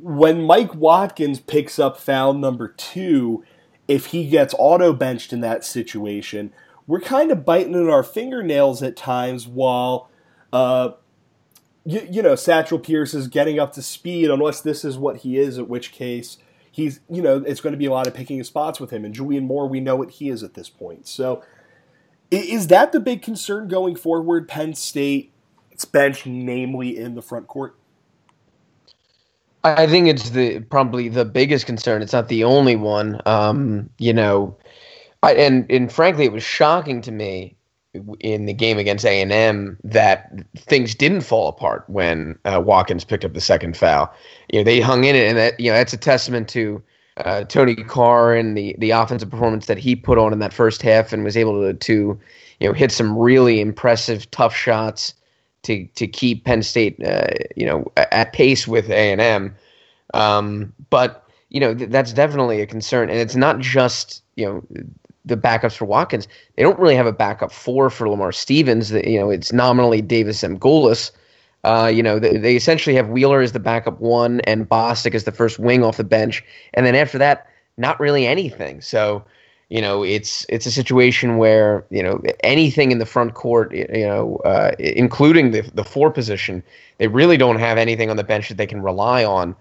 when Mike Watkins picks up foul number two, if he gets auto benched in that situation, we're kind of biting at our fingernails at times while, uh, you, you know, Satchel Pierce is getting up to speed, unless this is what he is, at which case he's, you know, it's going to be a lot of picking spots with him. And Julian Moore, we know what he is at this point. So is that the big concern going forward, Penn State's bench, namely in the front court. I think it's the probably the biggest concern. It's not the only one. Um, you know, I, and and frankly, it was shocking to me in the game against A and M that things didn't fall apart when uh, Watkins picked up the second foul. You know, they hung in it, and that you know that's a testament to uh, Tony Carr and the the offensive performance that he put on in that first half, and was able to to you know hit some really impressive tough shots to to keep Penn State uh, you know at pace with A and M. Um, but you know th- that's definitely a concern, and it's not just you know the backups for Watkins. They don't really have a backup four for Lamar Stevens. You know, it's nominally Davis M. Goulas. Uh, you know, they, they essentially have Wheeler as the backup one and Bostick as the first wing off the bench, and then after that, not really anything. So, you know, it's it's a situation where you know anything in the front court, you know, uh, including the the four position, they really don't have anything on the bench that they can rely on.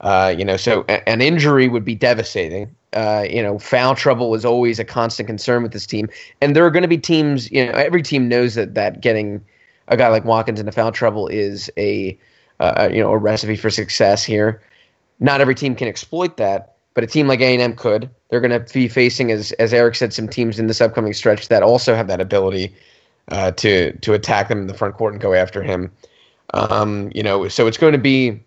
Uh, you know, so a- an injury would be devastating. Uh, you know, foul trouble was always a constant concern with this team, and there are going to be teams. You know, every team knows that that getting a guy like Watkins into foul trouble is a uh, you know a recipe for success here. Not every team can exploit that, but a team like A and M could. They're going to be facing, as as Eric said, some teams in this upcoming stretch that also have that ability uh, to to attack them in the front court and go after him. Um, you know, so it's going to be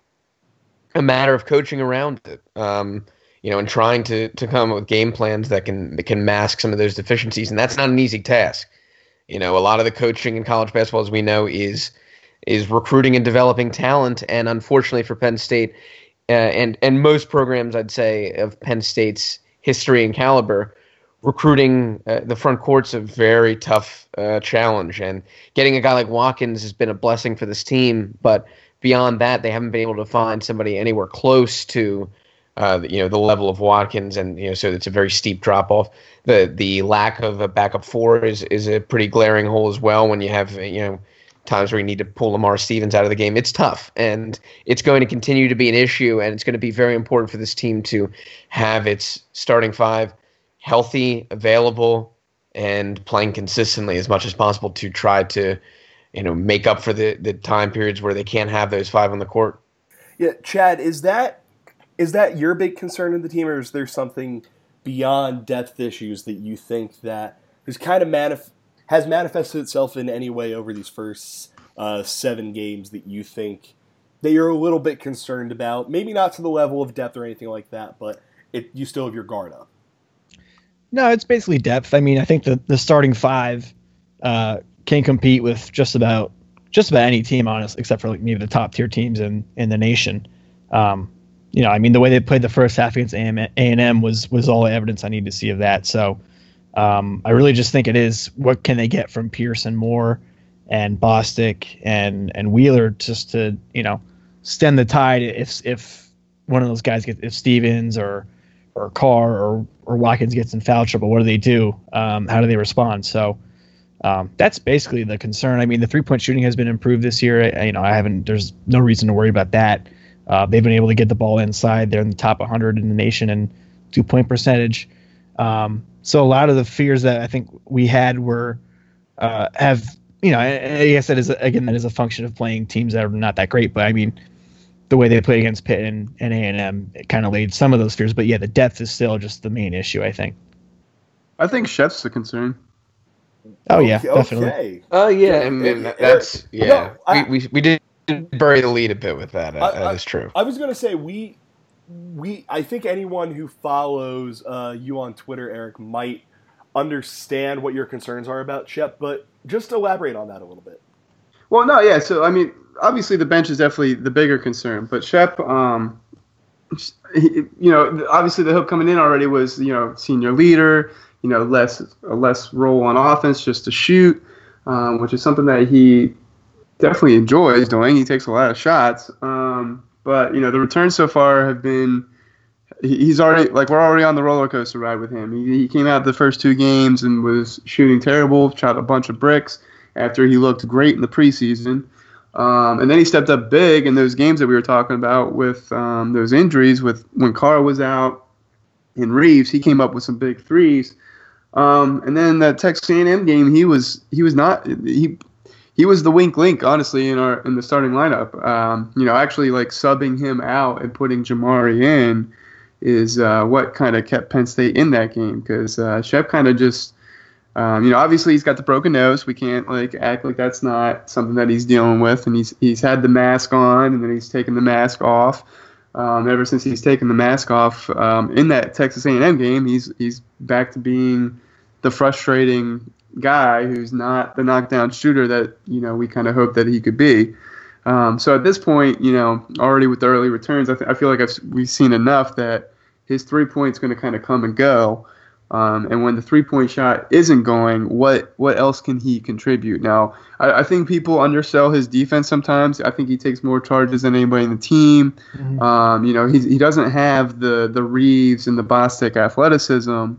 a matter of coaching around it. Um, you know, and trying to to come up with game plans that can that can mask some of those deficiencies, and that's not an easy task. You know, a lot of the coaching in college basketball, as we know, is is recruiting and developing talent. And unfortunately for Penn State, uh, and and most programs, I'd say of Penn State's history and caliber, recruiting uh, the front court's a very tough uh, challenge. And getting a guy like Watkins has been a blessing for this team, but beyond that, they haven't been able to find somebody anywhere close to uh, you know the level of Watkins, and you know so it's a very steep drop off. The the lack of a backup four is is a pretty glaring hole as well. When you have you know times where you need to pull Lamar Stevens out of the game, it's tough, and it's going to continue to be an issue, and it's going to be very important for this team to have its starting five healthy, available, and playing consistently as much as possible to try to you know make up for the the time periods where they can't have those five on the court. Yeah, Chad, is that is that your big concern in the team, or is there something beyond depth issues that you think that has kind of manif- has manifested itself in any way over these first uh, seven games that you think that you're a little bit concerned about? Maybe not to the level of depth or anything like that, but it, you still have your guard up. No, it's basically depth. I mean, I think the the starting five uh, can compete with just about just about any team, honestly, except for like maybe the top tier teams in in the nation. Um, you know, I mean, the way they played the first half against A and M was was all the evidence I need to see of that. So, um, I really just think it is what can they get from Pearson Moore and Bostick and and Wheeler just to you know stem the tide if if one of those guys gets if Stevens or or Carr or or Watkins gets in foul trouble, what do they do? Um, how do they respond? So. Um, that's basically the concern. I mean, the three point shooting has been improved this year. I, you know, I haven't. There's no reason to worry about that. Uh, they've been able to get the ball inside. They're in the top 100 in the nation in two point percentage. Um, so a lot of the fears that I think we had were uh, have you know I, guess that is again that is a function of playing teams that are not that great. But I mean the way they played against Pitt and, and A&M it kind of laid some of those fears. But yeah, the depth is still just the main issue. I think. I think Shep's the concern. Oh yeah, okay, definitely. Oh yeah, I mean, that's yeah. No, I, we, we we did bury the lead a bit with that. Uh, that is true. I was going to say we we I think anyone who follows uh, you on Twitter, Eric, might understand what your concerns are about Shep, but just elaborate on that a little bit. Well, no, yeah. So I mean, obviously the bench is definitely the bigger concern, but Shep, um, you know, obviously the hope coming in already was you know senior leader, you know, less a less role on offense just to shoot, um, which is something that he definitely enjoys doing. He takes a lot of shots. Um, but you know, the returns so far have been. He's already like we're already on the roller coaster ride with him. He, he came out the first two games and was shooting terrible, shot a bunch of bricks after he looked great in the preseason. Um, and then he stepped up big in those games that we were talking about with um, those injuries. With when Carr was out and Reaves, he came up with some big threes. Um, and then that Texas A&M game, he was he was not he he was the wink link, honestly, in our in the starting lineup. Um, you know, actually like subbing him out and putting Jamari in is uh, what kind of kept Penn State in that game because uh, Shep kind of just. Um, you know, obviously he's got the broken nose. We can't like act like that's not something that he's dealing with, and he's he's had the mask on, and then he's taken the mask off. Um, ever since he's taken the mask off um, in that Texas A&M game, he's he's back to being the frustrating guy who's not the knockdown shooter that you know we kind of hoped that he could be. Um, so at this point, you know, already with the early returns, I, th- I feel like I've, we've seen enough that his three points going to kind of come and go. Um, and when the three point shot isn't going, what what else can he contribute? Now, I, I, think people undersell his defense sometimes. I think he takes more charges than anybody in the team. Mm-hmm. Um, you know, he he doesn't have the the Reaves and the Bostick athleticism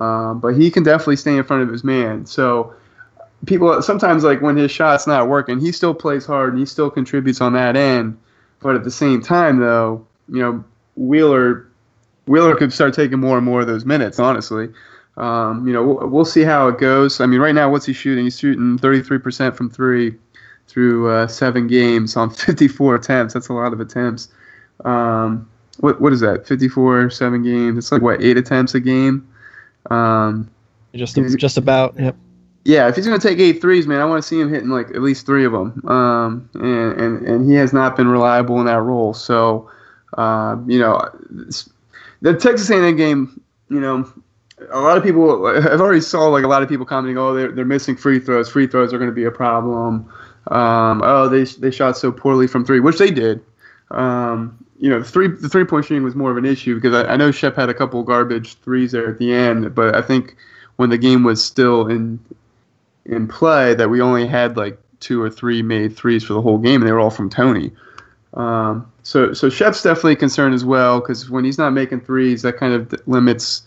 um, but he can definitely stay in front of his man. So people sometimes like when his shot's not working, he still plays hard and he still contributes on that end. But at the same time, though, you know Wheeler Wheeler could start taking more and more of those minutes. Honestly, um, you know we'll, we'll, see how it goes. I mean, right now, what's he shooting? He's shooting 33% from three through uh, seven games on 54 attempts. That's a lot of attempts. Um, what what is that? 54 seven games. It's like what eight attempts a game. Um, just just about. Yep. Yeah, if he's going to take eight threes, man, I want to see him hitting like at least three of them. Um, and, and and he has not been reliable in that role. So, uh, you know, the Texas A&M game, you know, a lot of people I've already saw like a lot of people commenting, oh, they're they're missing free throws. Free throws are going to be a problem. Um, oh, they they shot so poorly from three, which they did. Um, you know, the three the three point shooting was more of an issue because I, I know Shep had a couple garbage threes there at the end, but I think when the game was still in in play, that we only had like two or three made threes for the whole game, and they were all from Tony. Um, so so Shep's definitely concerned as well because when he's not making threes, that kind of limits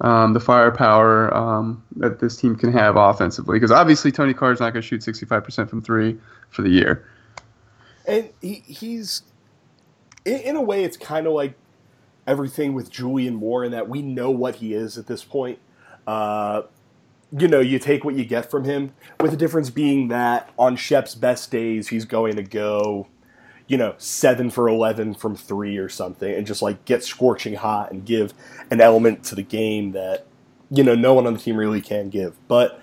um, the firepower um, that this team can have offensively. Because obviously Tony Carr's not going to shoot 65% from three for the year. And he, he's in, in a way, it's kind of like everything with Julian Moore in that we know what he is at this point. Uh, you know, you take what you get from him, with the difference being that on Shep's best days, he's going to go, you know, seven for 11 from three or something and just like get scorching hot and give an element to the game that, you know, no one on the team really can give. But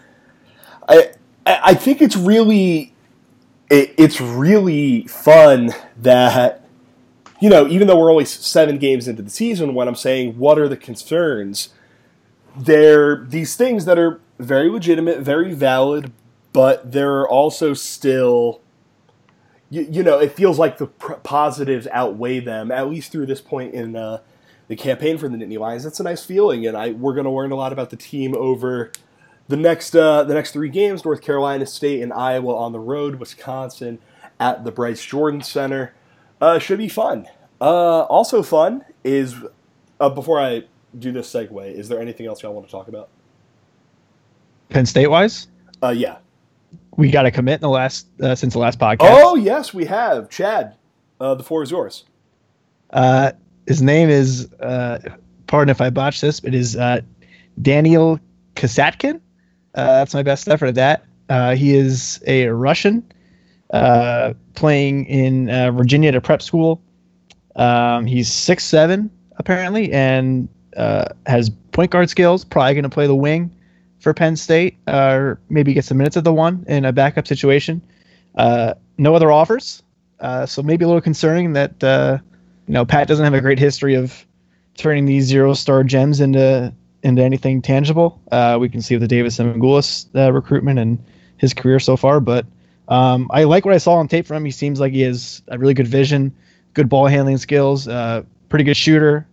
I, I think it's really, it, it's really fun that you know, even though we're only seven games into the season, when I'm saying what are the concerns, they're these things that are very legitimate, very valid, but they're also still, you, you know, it feels like the pr- positives outweigh them, at least through this point in uh, the campaign for the Nittany Lions. That's a nice feeling, and I we're going to learn a lot about the team over the next uh, the next three games: North Carolina State and Iowa on the road, Wisconsin at the Bryce Jordan Center. Uh, should be fun. Uh, also fun is uh, before I do this segue. Is there anything else y'all want to talk about? Penn State wise, Uh, yeah. we got a commit in the last uh, since the last podcast. Oh yes, we have Chad. Uh, the floor is yours. Uh, his name is, uh, pardon if I botch this, but it is uh, Daniel Kasatkin. Uh, that's my best effort at that. Uh, he is a Russian uh, playing in uh, Virginia at a prep school. Um, he's six seven apparently, and uh, has point guard skills. Probably going to play the wing for Penn State, uh, or maybe get some minutes at the one in a backup situation. Uh, no other offers, uh, so maybe a little concerning that uh, you know Pat doesn't have a great history of turning these zero star gems into into anything tangible. Uh, we can see with the Davis and uh, recruitment and his career so far, but um, I like what I saw on tape from him. He seems like he has a really good vision, good ball handling skills, uh, pretty good shooter.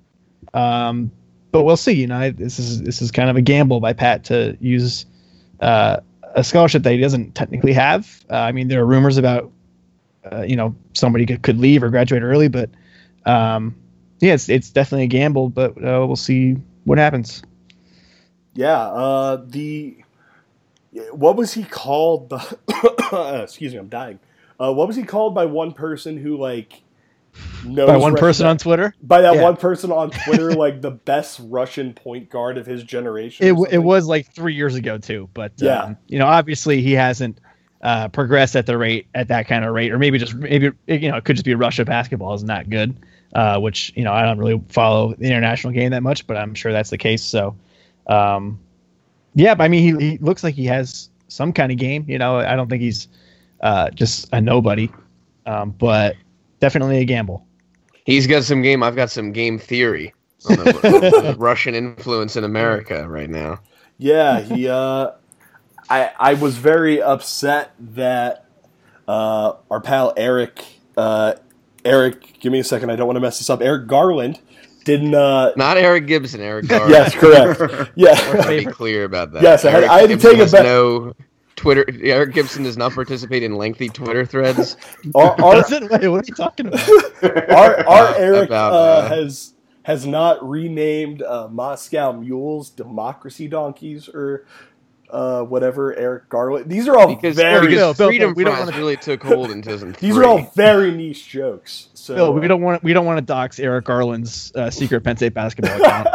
Um, but we'll see. You know, I- this is this is kind of a gamble by Pat to use uh, a scholarship that he doesn't technically have. Uh, I mean, there are rumors about uh, you know somebody could, could leave or graduate early, but um, yeah, it's it's definitely a gamble. But uh, we'll see what happens. Yeah. Uh, the what was he called? Excuse me, I'm dying. Uh, what was he called by one person who like knows By one Russian- person on Twitter, by that Yeah. one person on Twitter, like the best Russian point guard of his generation. it, it was like three years ago too but Yeah. um, you know obviously he hasn't uh, progressed at the rate at that kind of rate or maybe just maybe you know it could just be russia basketball isn't that good uh, which you know i don't really follow the international game that much but i'm sure that's the case so um, yeah but i mean he, he looks like he has some kind of game you know i don't think he's uh, just a nobody um, but definitely a gamble He's got some game. I've got some game theory on the Russian influence in America right now. Yeah, he. Uh, I I was very upset that uh, our pal Eric uh, Eric. Give me a second. I don't want to mess this up. Eric Garland didn't. Uh, Not Eric Gibson. Eric Garland. yes, correct. Yeah. Let's be clear about that. Yes, I had- Eric I had to Gibson take a has bet- No Twitter. Eric Gibson does not participate in lengthy Twitter threads. Our, our, Doesn't- wait, what are you talking about our, our Eric About, uh, uh, has has not renamed uh, Moscow Mules Democracy Donkeys or uh, whatever. Eric Garland. These are all Because, very. Bill, because Bill, Freedom we don't wanna- really took hold in 2003. these are all very niche jokes. So Bill, we don't want we don't want to dox Eric Garland's uh, secret Penn State basketball account.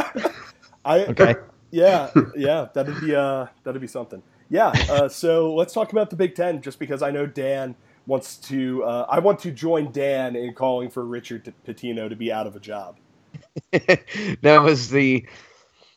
I, Okay. yeah, yeah, that'd be uh, that'd be something. Yeah. Uh, so let's talk about the Big Ten, just because I know Dan wants to. Uh, I want to join Dan in calling for Richard Pitino to be out of a job. that was the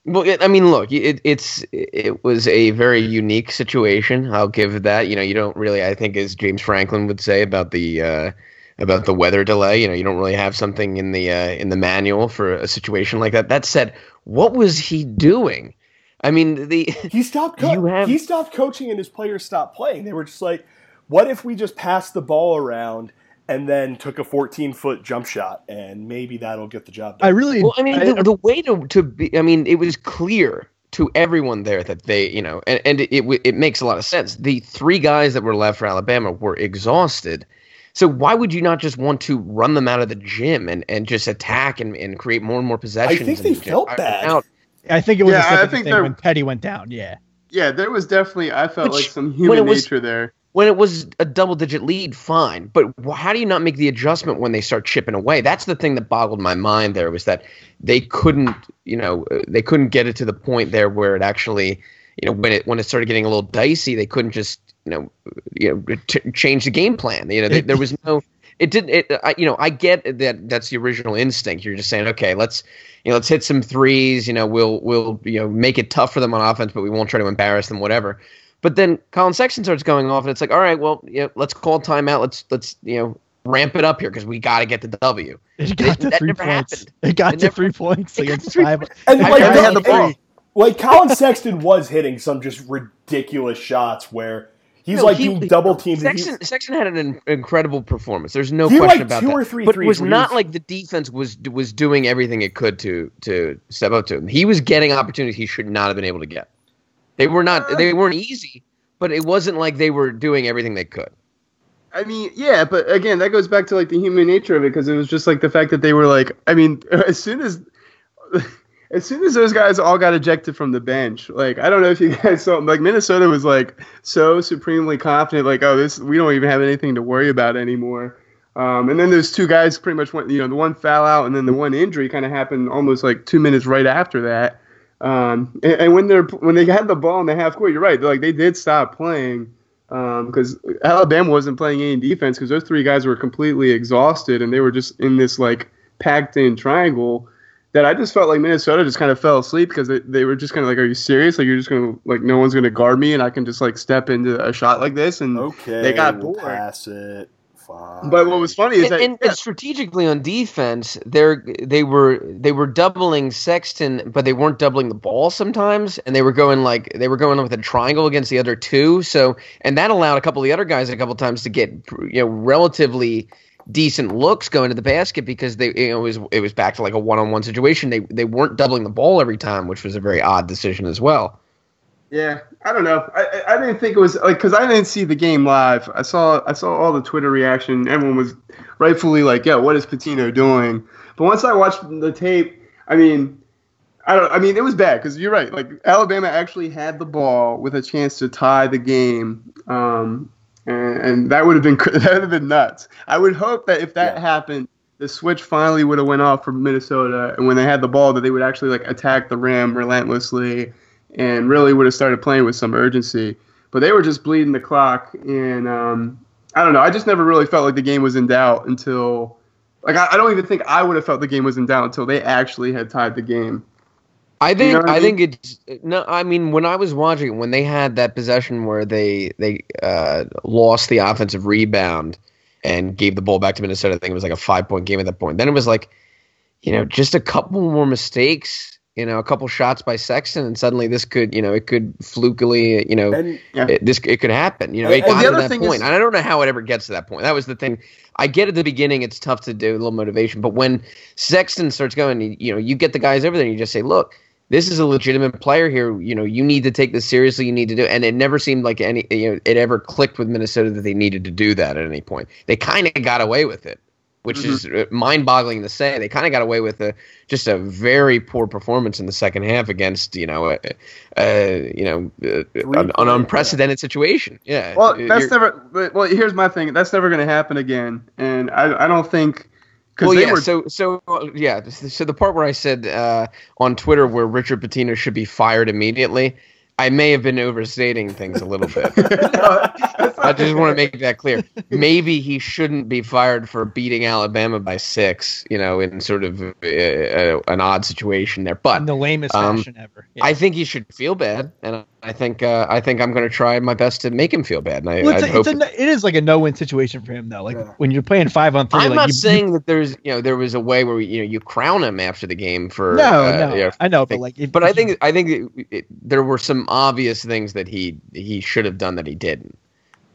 well i mean look it, it's it was a very unique situation i'll give that you know you don't really i think as james franklin would say about the uh about the weather delay you know you don't really have something in the uh, in the manual for a situation like that that said what was he doing I mean, the he stopped. Co- You have- He stopped coaching, and his players stopped playing. They were just like, "What if we just passed the ball around and then took a 14 foot jump shot, and maybe that'll get the job done." I really. well, I mean, the, the way to to be, I mean, it was clear to everyone there that they, you know, and, and it, it it makes a lot of sense. The three guys that were left for Alabama were exhausted. So why would you not just want to run them out of the gym and, and just attack and, and create more and more possessions? I think they felt bad. out? I think it was Yeah, a I think thing they're- when Petty went down. Yeah. Yeah, there was definitely I felt Which- like some when human it was- nature there. when it was a double digit lead, fine. But how do you not make the adjustment when they start chipping away? That's the thing that boggled my mind there was that they couldn't, you know, uh, they couldn't get it to the point there where it actually, you know, when it when it started getting a little dicey, they couldn't just, you know, you know, t- change the game plan. You know, they, there was no. It didn't. It, I, you know, I get that. That's the original instinct. You're just saying, okay, let's, you know, let's hit some threes. You know, we'll we'll you know make it tough for them on offense, but we won't try to embarrass them. Whatever. But then Collin Sexton starts going off, and it's like, all right, well, you know, let's call timeout. Let's let's you know ramp it up here because we got to get the W. It got It- to that three never points. happened. It got It to never- three points against three five. And I like, barely the- had the ball. like Collin Sexton was hitting some just ridiculous shots where he's No, like he- being double teamed. and he- Sexton, Sexton had an in- incredible performance. There's no He had, question like, about two that. or three but it was not was- like the defense was was doing everything it could to to step up to him. He was getting opportunities he should not have been able to get. They were not. Uh, they weren't easy, but it wasn't like they were doing everything they could. I mean, yeah, but again, that goes back to like the human nature of it because it was just like the fact that they were like, I mean, as soon as, as soon as those guys all got ejected from the bench, like I don't know if you guys saw, like Minnesota was like so supremely confident, like oh this we don't even have anything to worry about anymore. Um, and then those two guys pretty much went, you know, the one foul out and then the one injury kind of happened almost like two minutes right after that. Um, and, and when they're when they had the ball in the half court, you're right, like they did stop playing because Alabama wasn't playing any defense because those three guys were completely exhausted and they were just in this like packed in triangle that I just felt like Minnesota just kind of fell asleep because they, they were just kind of like, are you serious? Like you're just gonna like no one's gonna guard me and I can just like step into a shot like this and okay, they got we'll bored. pass it. Fine. But what was funny is And, that and, yeah, and strategically on defense, they're they were they were doubling Sexton, but they weren't doubling the ball sometimes, and they were going like they were going with a triangle against the other two. So and that allowed a couple of the other guys a couple times to get you know relatively decent looks going to the basket because they it was it was back to like a one on one situation. They they weren't doubling the ball every time, which was a very odd decision as well. Yeah, I don't know. I, I didn't think it was like because I didn't see the game live. I saw I saw all the Twitter reaction. Everyone was rightfully like, "Yeah, what is Pitino doing?" But once I watched the tape, I mean, I don't. I mean, it was bad because you're right. Like Alabama actually had the ball with a chance to tie the game, um, and, and that would have been that would have been nuts. I would hope that if that Yeah. happened, the switch finally would have went off for Minnesota, and when they had the ball, that they would actually like attack the rim relentlessly and really would have started playing with some urgency. But they were just bleeding the clock, and um, I don't know. I just never really felt like the game was in doubt until, like, I, I don't even think I would have felt the game was in doubt until they actually had tied the game. I think know I think it's no. I mean, when I was watching, when they had that possession where they they uh, lost the offensive rebound and gave the ball back to Minnesota, I think it was like a five point game at that point. Then it was like, you know, just a couple more mistakes, you know, a couple shots by Sexton, and suddenly this could, you know, it could flukily, you know, and Yeah. it, this it could happen. You know, it And- and got the to that point. is- and I don't know how it ever gets to that point. That was the thing. I get at the beginning, it's tough to do a little motivation, but when Sexton starts going, you, you know, you get the guys over there, and you just say, look. This is a legitimate player here. You know, you need to take this seriously. You need to do, it. and it never seemed like any, you know, it ever clicked with Minnesota that they needed to do that at any point. They kind of got away with it, which Mhm. is uh, mind-boggling to say. They kind of got away with a just a very poor performance in the second half against, you know, uh, uh, you know, uh, an, an unprecedented situation. Yeah. Well, You're- that's never. Well, here's my thing. That's never going to happen again, and I, I don't think well, yeah. were. So, so uh, yeah. So the part where I said uh, on Twitter where Richard Pitino should be fired immediately, I may have been overstating things a little bit. I just want to make that clear. Maybe he shouldn't be fired for beating Alabama by six. You know, in sort of uh, uh, an odd situation there. But in the lamest um, fashion ever. Yeah. I think he should feel bad, and I think uh, I think I'm going to try my best to make him feel bad. And I, Well, it's I a, it's a, it is like a no-win situation for him though. Like Yeah. when you're playing five on 3 I'm like not you, saying that there's you know there was a way where you know you crown him after the game for no, uh, no, you know, I know, but like, if, but I think I think it, it, there were some obvious things that he he should have done that he didn't.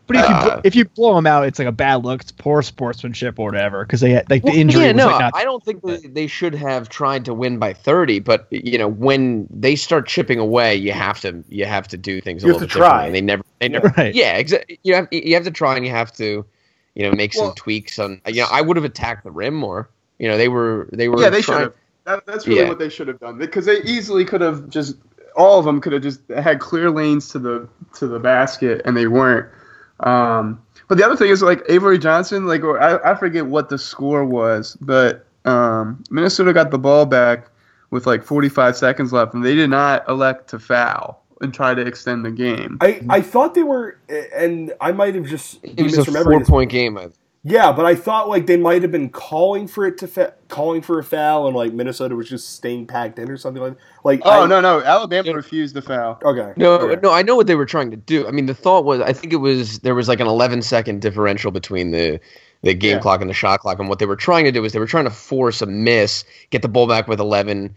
But if you uh, if you blow them out, it's like a bad look. It's poor sportsmanship or whatever because they had, like the Well, injury. yeah, was no, like not, I don't think they, they should have tried to win by 30. But you know, when they start chipping away, you have to you have to do things a You have little to bit differently. try. And they never, they never, Right. yeah, exactly. You have you have to try and you have to, you know, make some tweaks on. You know, I would have attacked the rim more. You know, they were they were Yeah, they should have. That, that's really Yeah. what they should have done because they easily could have just all of them could have just had clear lanes to the to the basket and they weren't. Um, but the other thing is like Avery Johnson, like or I, I forget what the score was, but um, Minnesota got the ball back with like 45 seconds left, and they did not elect to foul and try to extend the game. I, I thought they were, and I might have just It been was a four this. point game. I- Yeah, but I thought like they might have been calling for it to fa- calling for a foul, and like Minnesota was just staying packed in or something like. Like Oh I- no no Alabama refused the foul. Okay. No, okay. no, I know what they were trying to do. I mean, the thought was, I think it was there was like an 11 second differential between the the game Yeah. clock and the shot clock, and what they were trying to do was they were trying to force a miss, get the ball back with 11,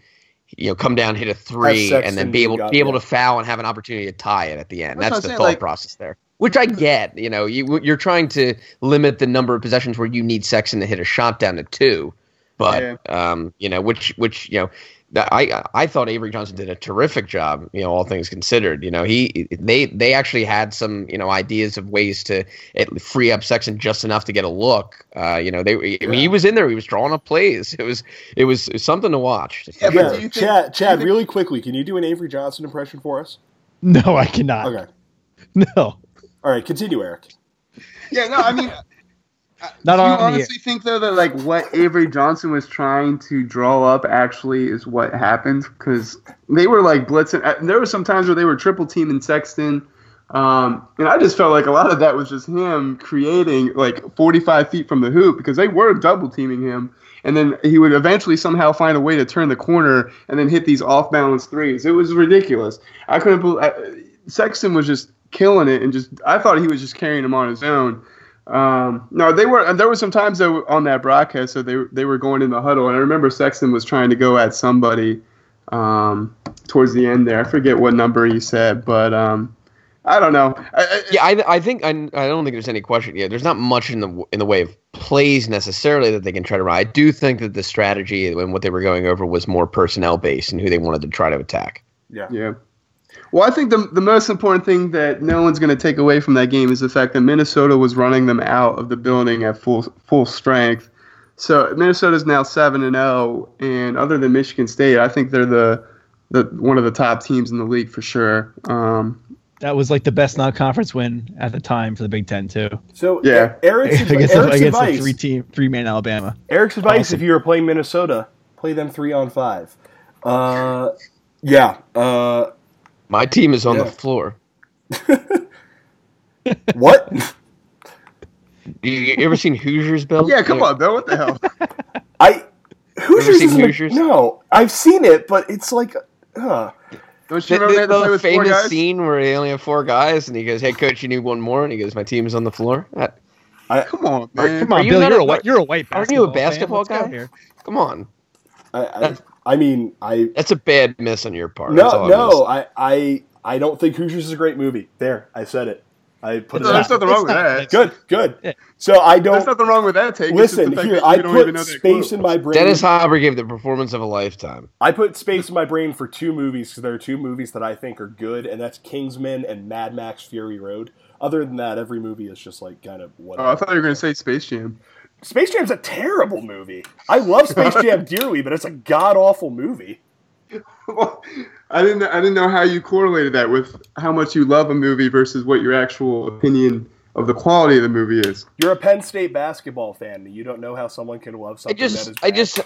you know, come down, hit a three, and then be able be able yeah. to foul and have an opportunity to tie it at the end. That's That's, the thought like- process there, which I get. You know, you you're trying to limit the number of possessions where you need Sexton to hit a shot down to two, but Yeah. um, you know, which which you know. I I thought Avery Johnson did a terrific job, you know, all things considered. You know, he they they actually had some you know ideas of ways to free up Sexton just enough to get a look. Uh, you know, they I mean, he was in there, he was drawing up plays. It was it was something to watch. Yeah, but Yeah, do you think- Chad, Chad, think- really quickly, can you do an Avery Johnson impression for us? no, I cannot. Okay. No, All right, continue, Eric. Yeah, no, I mean, Not do you on the- honestly think though that like what Avery Johnson was trying to draw up actually is what happened? Because they were like blitzing. uh, There were some times where they were triple teaming Sexton, um, and I just felt like a lot of that was just him creating like 45 feet from the hoop because they were double teaming him. And then he would eventually somehow find a way to turn the corner and then hit these off balance threes. It was ridiculous. I couldn't believe Sexton was just killing it and just I thought he was just carrying him on his own. Um, no, they were. And there were some times though on that broadcast, so they they were going in the huddle, and I remember Sexton was trying to go at somebody um, towards the end there. I forget what number he said, but um, I don't know. I, I, Yeah, I, I think I, I don't think there's any question. Yeah, there's not much in the in the way of plays necessarily that they can try to run. I do think that the strategy and what they were going over was more personnel based and who they wanted to try to attack. Yeah. Yeah. Well, I think the the most important thing that no one's going to take away from that game is the fact that Minnesota was running them out of the building at full full strength. So Minnesota's now seven and zero, and other than Michigan State, I think they're the the one of the top teams in the league for sure. Um, that was like the best non-conference win at the time for the Big Ten too. So Yeah. Eric's, advi- against Eric's against the advice. three team three man Alabama. Eric's advice: Awesome. if you were playing Minnesota, play them three on five. Uh, yeah. Uh, My team is on Yeah. the floor. what? You, you ever seen Hoosiers, Bill? yeah, come on, Bill. What the hell? I Hoosiers seen isn't a- Hoosiers? no, I've seen it, but it's like, uh, Don't The, you remember they the- had to play the with four famous guys? scene where they only have four guys, and he goes, "Hey, coach, you need one more," and he goes, "My team is on the floor." That- Come on, man. Come on, Are you Bill. You're a- a white. You're a white. aren't you a basketball basketball fan. Guy? here. come on, I, I, I mean, I that's a bad miss on your part. No, no. I, I, I don't think Hoosiers is a great movie. There, I said it. I put it. No, there's out. nothing wrong It's with not. that. Good, good. Yeah. So I don't There's nothing wrong with that take. Listen the here. I don't even put space in my brain. Dennis Hopper gave the performance of a lifetime. I put space in my brain for two movies because there are two movies that I think are good, and that's Kingsman and Mad Max Fury Road. Other than that, every movie is just like kind of whatever. Oh, I thought you were going to say Space Jam. Space Jam's a terrible movie. I love Space Jam dearly, but it's a god awful movie. well, I didn't. I didn't know how you correlated that with how much you love a movie versus what your actual opinion of the quality of the movie is. You're a Penn State basketball fan. and You don't know how someone can love I something that is just, I just,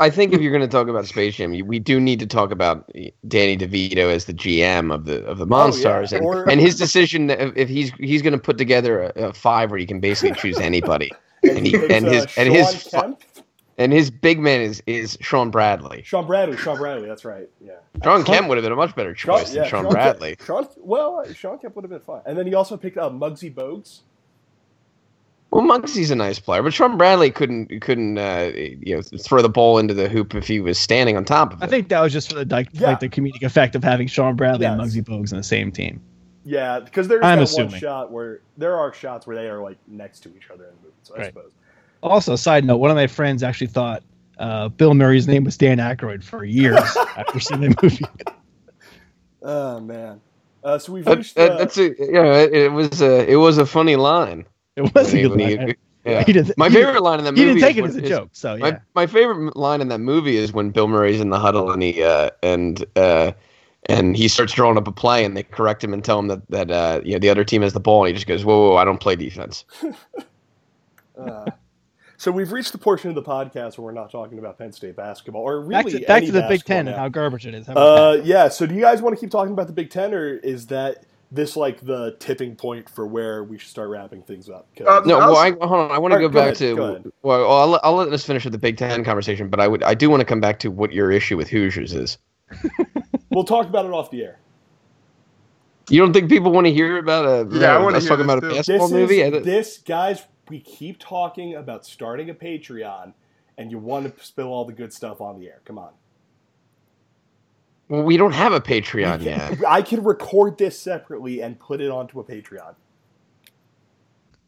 I think if you're going to talk about Space Jam, you- we do need to talk about Danny DeVito as the GM of the of the oh, Monstars, and, Or- and his decision if- if he's he's going to put together a, a five where you can basically choose anybody, and he It's, and uh, his and his Kemp? and his big man is is Shawn Bradley. Shawn Bradley, Shawn Bradley, that's right. Yeah. Sean Kemp would have been a much better Sean, choice yeah, than Sean, Shawn Bradley. Kemp, Sean, well, uh, Sean Kemp would have been fine. And then he also picked up Muggsy Bogues. Well, Muggsy's a nice player, but Shawn Bradley couldn't couldn't uh, you know throw the ball into the hoop if he was standing on top of it. I think that was just for the like, Yeah. like the comedic effect of having Shawn Bradley and Yes. Muggsy Bogues on the same team. Yeah, because there's I'm that assuming. one shot where there are shots where they are like next to each other in the movie. So I Right. suppose. Also, side note, one of my friends actually thought uh, Bill Murray's name was Dan Aykroyd for years after seeing the movie. Oh man. Uh, so we've That- reached. that- uh, that's a yeah. It, it was a it was a funny line. It was a good when he- line. yeah. He My favorite line in that movie. He didn't take is it when- as a is- joke, so yeah. My my favorite line in that movie is when Bill Murray's in the huddle and he uh, and uh, and he starts drawing up a play and they correct him and tell him that that uh, you know the other team has the ball and he just goes whoa whoa I don't play defense. uh, so we've reached the portion of the podcast where we're not talking about Penn State basketball, or really back to, back any to the Big Ten now. and how garbage it is. Uh, yeah. So do you guys want to keep talking about the Big Ten, or is that this like the tipping point for where we should start wrapping things up? Uh, No, well, s- I, hold on. I want to go go back ahead, to go well, I'll, let- I'll let us finish with the Big Ten conversation, but I would I do want to come back to what your issue with Hoosiers is. we'll talk about it off the air. You don't think people want to hear about a Yeah, I uh, wanna us hear talking this about a basketball This movie? Is this, guys. We keep talking about starting a Patreon, and you want to spill all the good stuff on the air. Come on. well, we don't have a Patreon We yet. I can record this separately and put it onto a Patreon.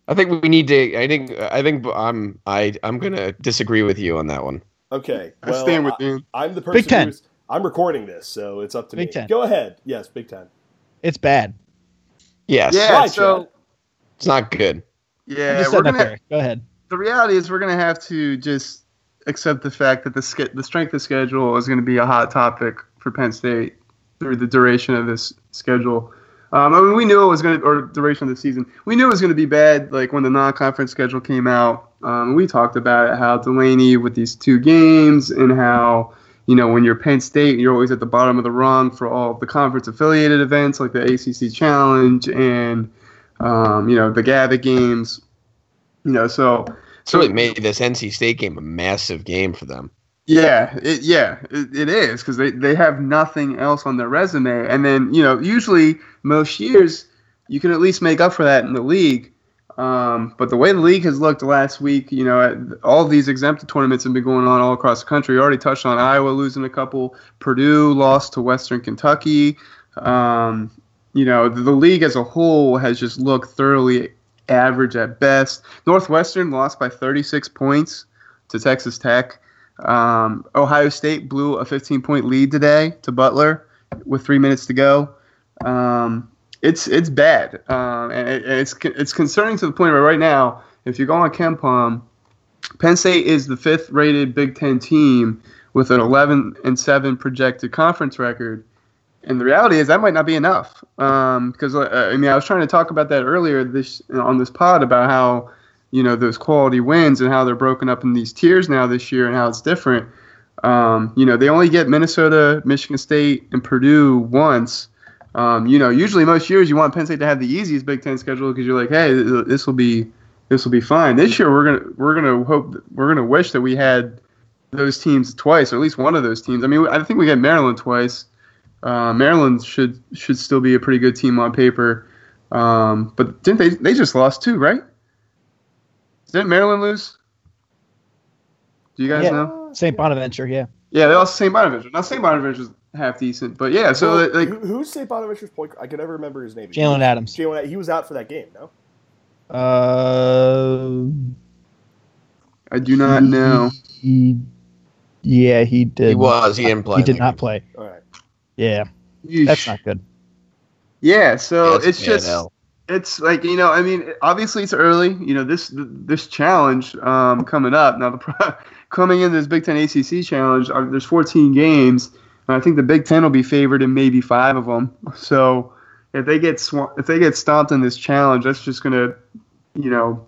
I think we need to. I think. I think I'm. I. I'm gonna disagree with you on that one. Okay. I stand with I, you. I'm the person Big Ten. who's. I'm recording this, so it's up to Big me. Ten. Go ahead. Yes, Big Ten. It's bad. Yes. Yeah, Why, so Chad? It's not good. Yeah, we're gonna. there. Go ahead. The reality is, we're gonna have to just accept the fact that the sch- the strength of schedule is going to be a hot topic for Penn State through the duration of this schedule. Um, I mean, we knew it was going to, or duration of the season. We knew it was going to be bad. Like when the non-conference schedule came out, um, we talked about it, how Delaney with these two games, and how you know when you're Penn State, you're always at the bottom of the rung for all the conference-affiliated events like the ACC Challenge and um, you know the Gavitt games. You know, so It's really made this NC State game a massive game for them. Yeah, it, yeah, it, it is because they, they have nothing else on their resume, and then you know usually most years you can at least make up for that in the league. Um, but the way the league has looked last week, you know, all these exempted tournaments have been going on all across the country. You already touched on Iowa losing a couple. Purdue lost to Western Kentucky. Um, you know, the, the league as a whole has just looked thoroughly average at best. Northwestern lost by 36 points to Texas Tech. Um, Ohio State blew a 15 point lead today to Butler with three minutes to go. Um, it's it's bad, um, and it, it's it's concerning to the point where right now, if you go on KenPom, Penn State is the fifth rated Big Ten team with an 11 and seven projected conference record. And the reality is that might not be enough. Um, because uh, I mean, I was trying to talk about that earlier this on this pod about how you know those quality wins and how they're broken up in these tiers now this year and how it's different. Um, you know, they only get Minnesota, Michigan State, and Purdue once. Um, you know, usually most years you want Penn State to have the easiest Big Ten schedule because you're like, hey, this will be this will be fine. This year we're gonna we're gonna hope we're gonna wish that we had those teams twice or at least one of those teams. I mean, I think we get Maryland twice. Uh, Maryland should should still be a pretty good team on paper. Um, but didn't they they just lost two, right? Didn't Maryland lose? Do you guys Yeah. know? St. Bonaventure, yeah. Yeah, they lost St. Bonaventure. Now St. Bonaventure's half decent, but yeah. So Well, like, who- who's St. Bonaventure's point? I can never remember his name. Jaylen Adams. Jaylen, he was out for that game. No. Uh, I do not know. He, yeah, he did. He was. He didn't play. He did not play. All right. Yeah, Yeesh. that's not good. Yeah, so Yeah, it's it's just bad it's like you know, I mean, obviously it's early. You know, this this challenge um, coming up now. The pro- coming in this Big Ten ACC challenge, uh, there's 14 games, and I think the Big Ten will be favored in maybe five of them. So if they get swa- if they get stomped in this challenge, that's just gonna, you know,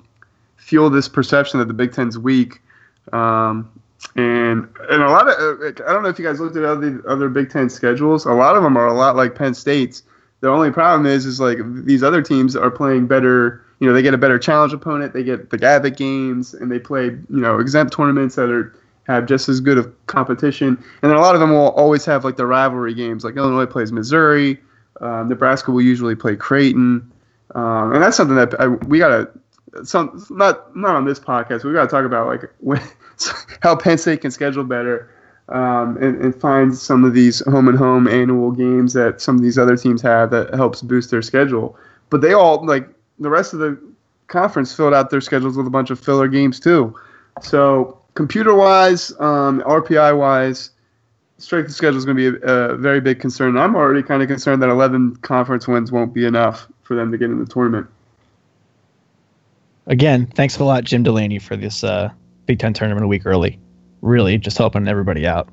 fuel this perception that the Big Ten's weak. Um, and and a lot of uh, I don't know if you guys looked at other other Big Ten schedules. A lot of them are a lot like Penn State's. The only problem is, is like these other teams are playing better. You know, they get a better challenge opponent. They get the Gavitt games, and they play you know exempt tournaments that are have just as good of competition. And then a lot of them will always have like the rivalry games. Like Illinois plays Missouri, uh, Nebraska will usually play Creighton, um, and that's something that I, we gotta some not not on this podcast. We gotta talk about like when, how Penn State can schedule better. Um, and, and, find some of these home and home annual games that some of these other teams have that helps boost their schedule. But they all like the rest of the conference filled out their schedules with a bunch of filler games too. So computer wise, um, RPI wise, strength of schedule is going to be a, a, very big concern. I'm already kind of concerned that 11 conference wins won't be enough for them to get in the tournament. Again, thanks a lot, Jim Delaney, for this uh, Big Ten tournament a week early. Really, just helping everybody out.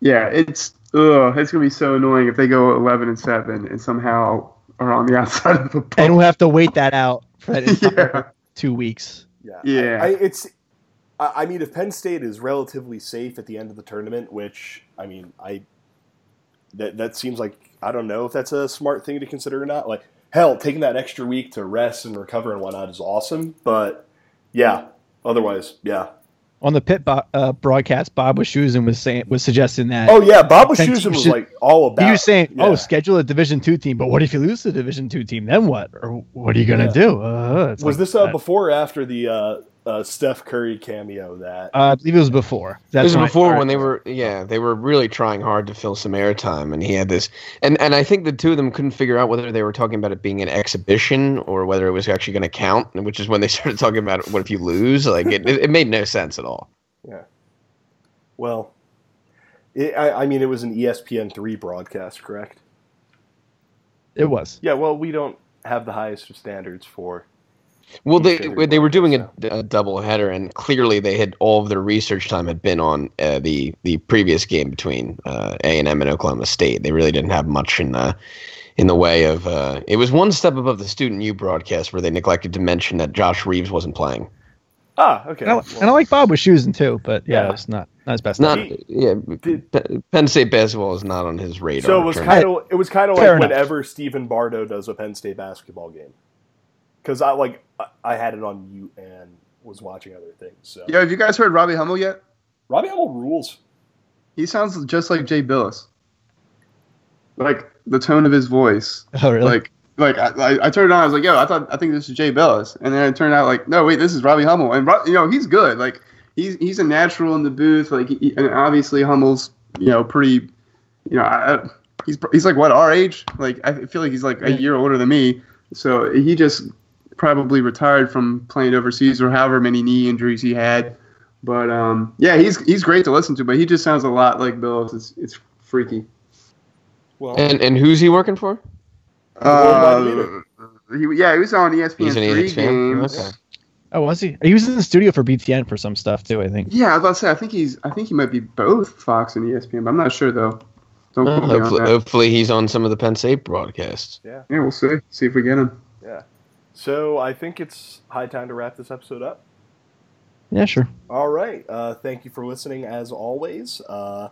Yeah, it's ugh, it's gonna be so annoying if they go 11 and seven and somehow are on the outside of the. Post. And we'll have to wait that out for that yeah. two weeks. Yeah, yeah. I, I, it's I mean, if Penn State is relatively safe at the end of the tournament, which I mean, I that that seems like I don't know if that's a smart thing to consider or not. Like, hell, taking that extra week to rest and recover and whatnot is awesome. But yeah, otherwise, yeah. On the pit bo- uh, broadcast, Bob Wischusen was saying was suggesting that. Oh yeah, Bob Wischusen was like all about. He was saying, "Oh, schedule a Division two team, but what if you lose the Division two team? Then what? Or what are you gonna yeah. do?" Uh, was like this uh, before or after the uh, Steph Curry cameo that uh, I believe it was before. That's it was before when they were yeah they were really trying hard to fill some airtime, and he had this and and I think the two of them couldn't figure out whether they were talking about it being an exhibition or whether it was actually going to count, which is when they started talking about what if you lose. Like it, it made no sense at all. Yeah. Well, it, I, I mean, it was an ESPN three broadcast, correct? It was. Yeah. Well, we don't have the highest of standards for well, they they were doing a, a double header, and clearly they had all of their research time had been on uh, the the previous game between uh, A and M and Oklahoma State. They really didn't have much in the in the way of. Uh, it was one step above the student U broadcast where they neglected to mention that Josh Reaves wasn't playing. Ah, okay. And I, well, and I like Bob Wischusen too, but yeah, yeah. it's not not his best. Not yeah. Penn State basketball is not on his radar. So it was kind of it was kind of like enough. whenever Stephen Bardo does a Penn State basketball game because I like I had it on mute and was watching other things. So yeah, have you guys heard Robbie Hummel yet? Robbie Hummel rules. He sounds just like Jay Bilas. Like the tone of his voice. Oh really? Like like I, I, turned it on. I was like, yo, I thought I think this is Jay Bilas, and then it turned out like, no, wait, this is Robbie Hummel, and you know he's good. Like he's he's a natural in the booth. Like he, and obviously Hummel's you know pretty, you know, I, he's he's like what our age. Like I feel like he's like a year older than me. So he just probably retired from playing overseas or however many knee injuries he had. But um, yeah, he's he's great to listen to, but he just sounds a lot like Bill. It's it's freaky. Well, and and who's he working for? Uh, he, yeah, he was on ESPN three ESPN? games. Okay. Oh, was he? He was in the studio for BTN for some stuff too. I think. Yeah, I was about to say. I think he's. I think he might be both Fox and ESPN, but I'm not sure though. Don't well, hopefully, hopefully, he's on some of the Penn State broadcasts. Yeah. Yeah, we'll see. See if we get him. Yeah. So I think it's high time to wrap this episode up. Yeah, sure. All right. Uh, thank you for listening, as always. Uh,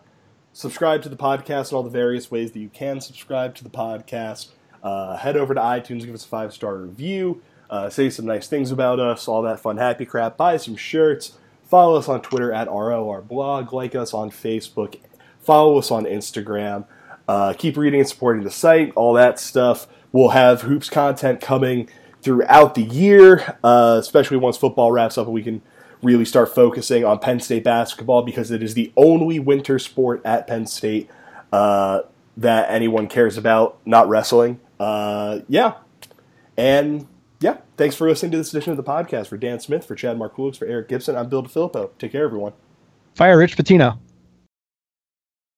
subscribe to the podcast in all the various ways that you can subscribe to the podcast. Uh, head over to iTunes, give us a five star review, uh, say some nice things about us, all that fun, happy crap. Buy some shirts. Follow us on Twitter at ROR blog. Like us on Facebook. Follow us on Instagram. Uh, keep reading and supporting the site, all that stuff. We'll have hoops content coming throughout the year, uh, especially once football wraps up and we can really start focusing on Penn State basketball because it is the only winter sport at Penn State uh, that anyone cares about, not wrestling. Uh, yeah. And yeah, thanks for listening to this edition of the podcast. For Dan Smith, for Chad Markulix, for Eric Gibson, I'm Bill DeFilippo. Take care, everyone. Fire Rich Pitino.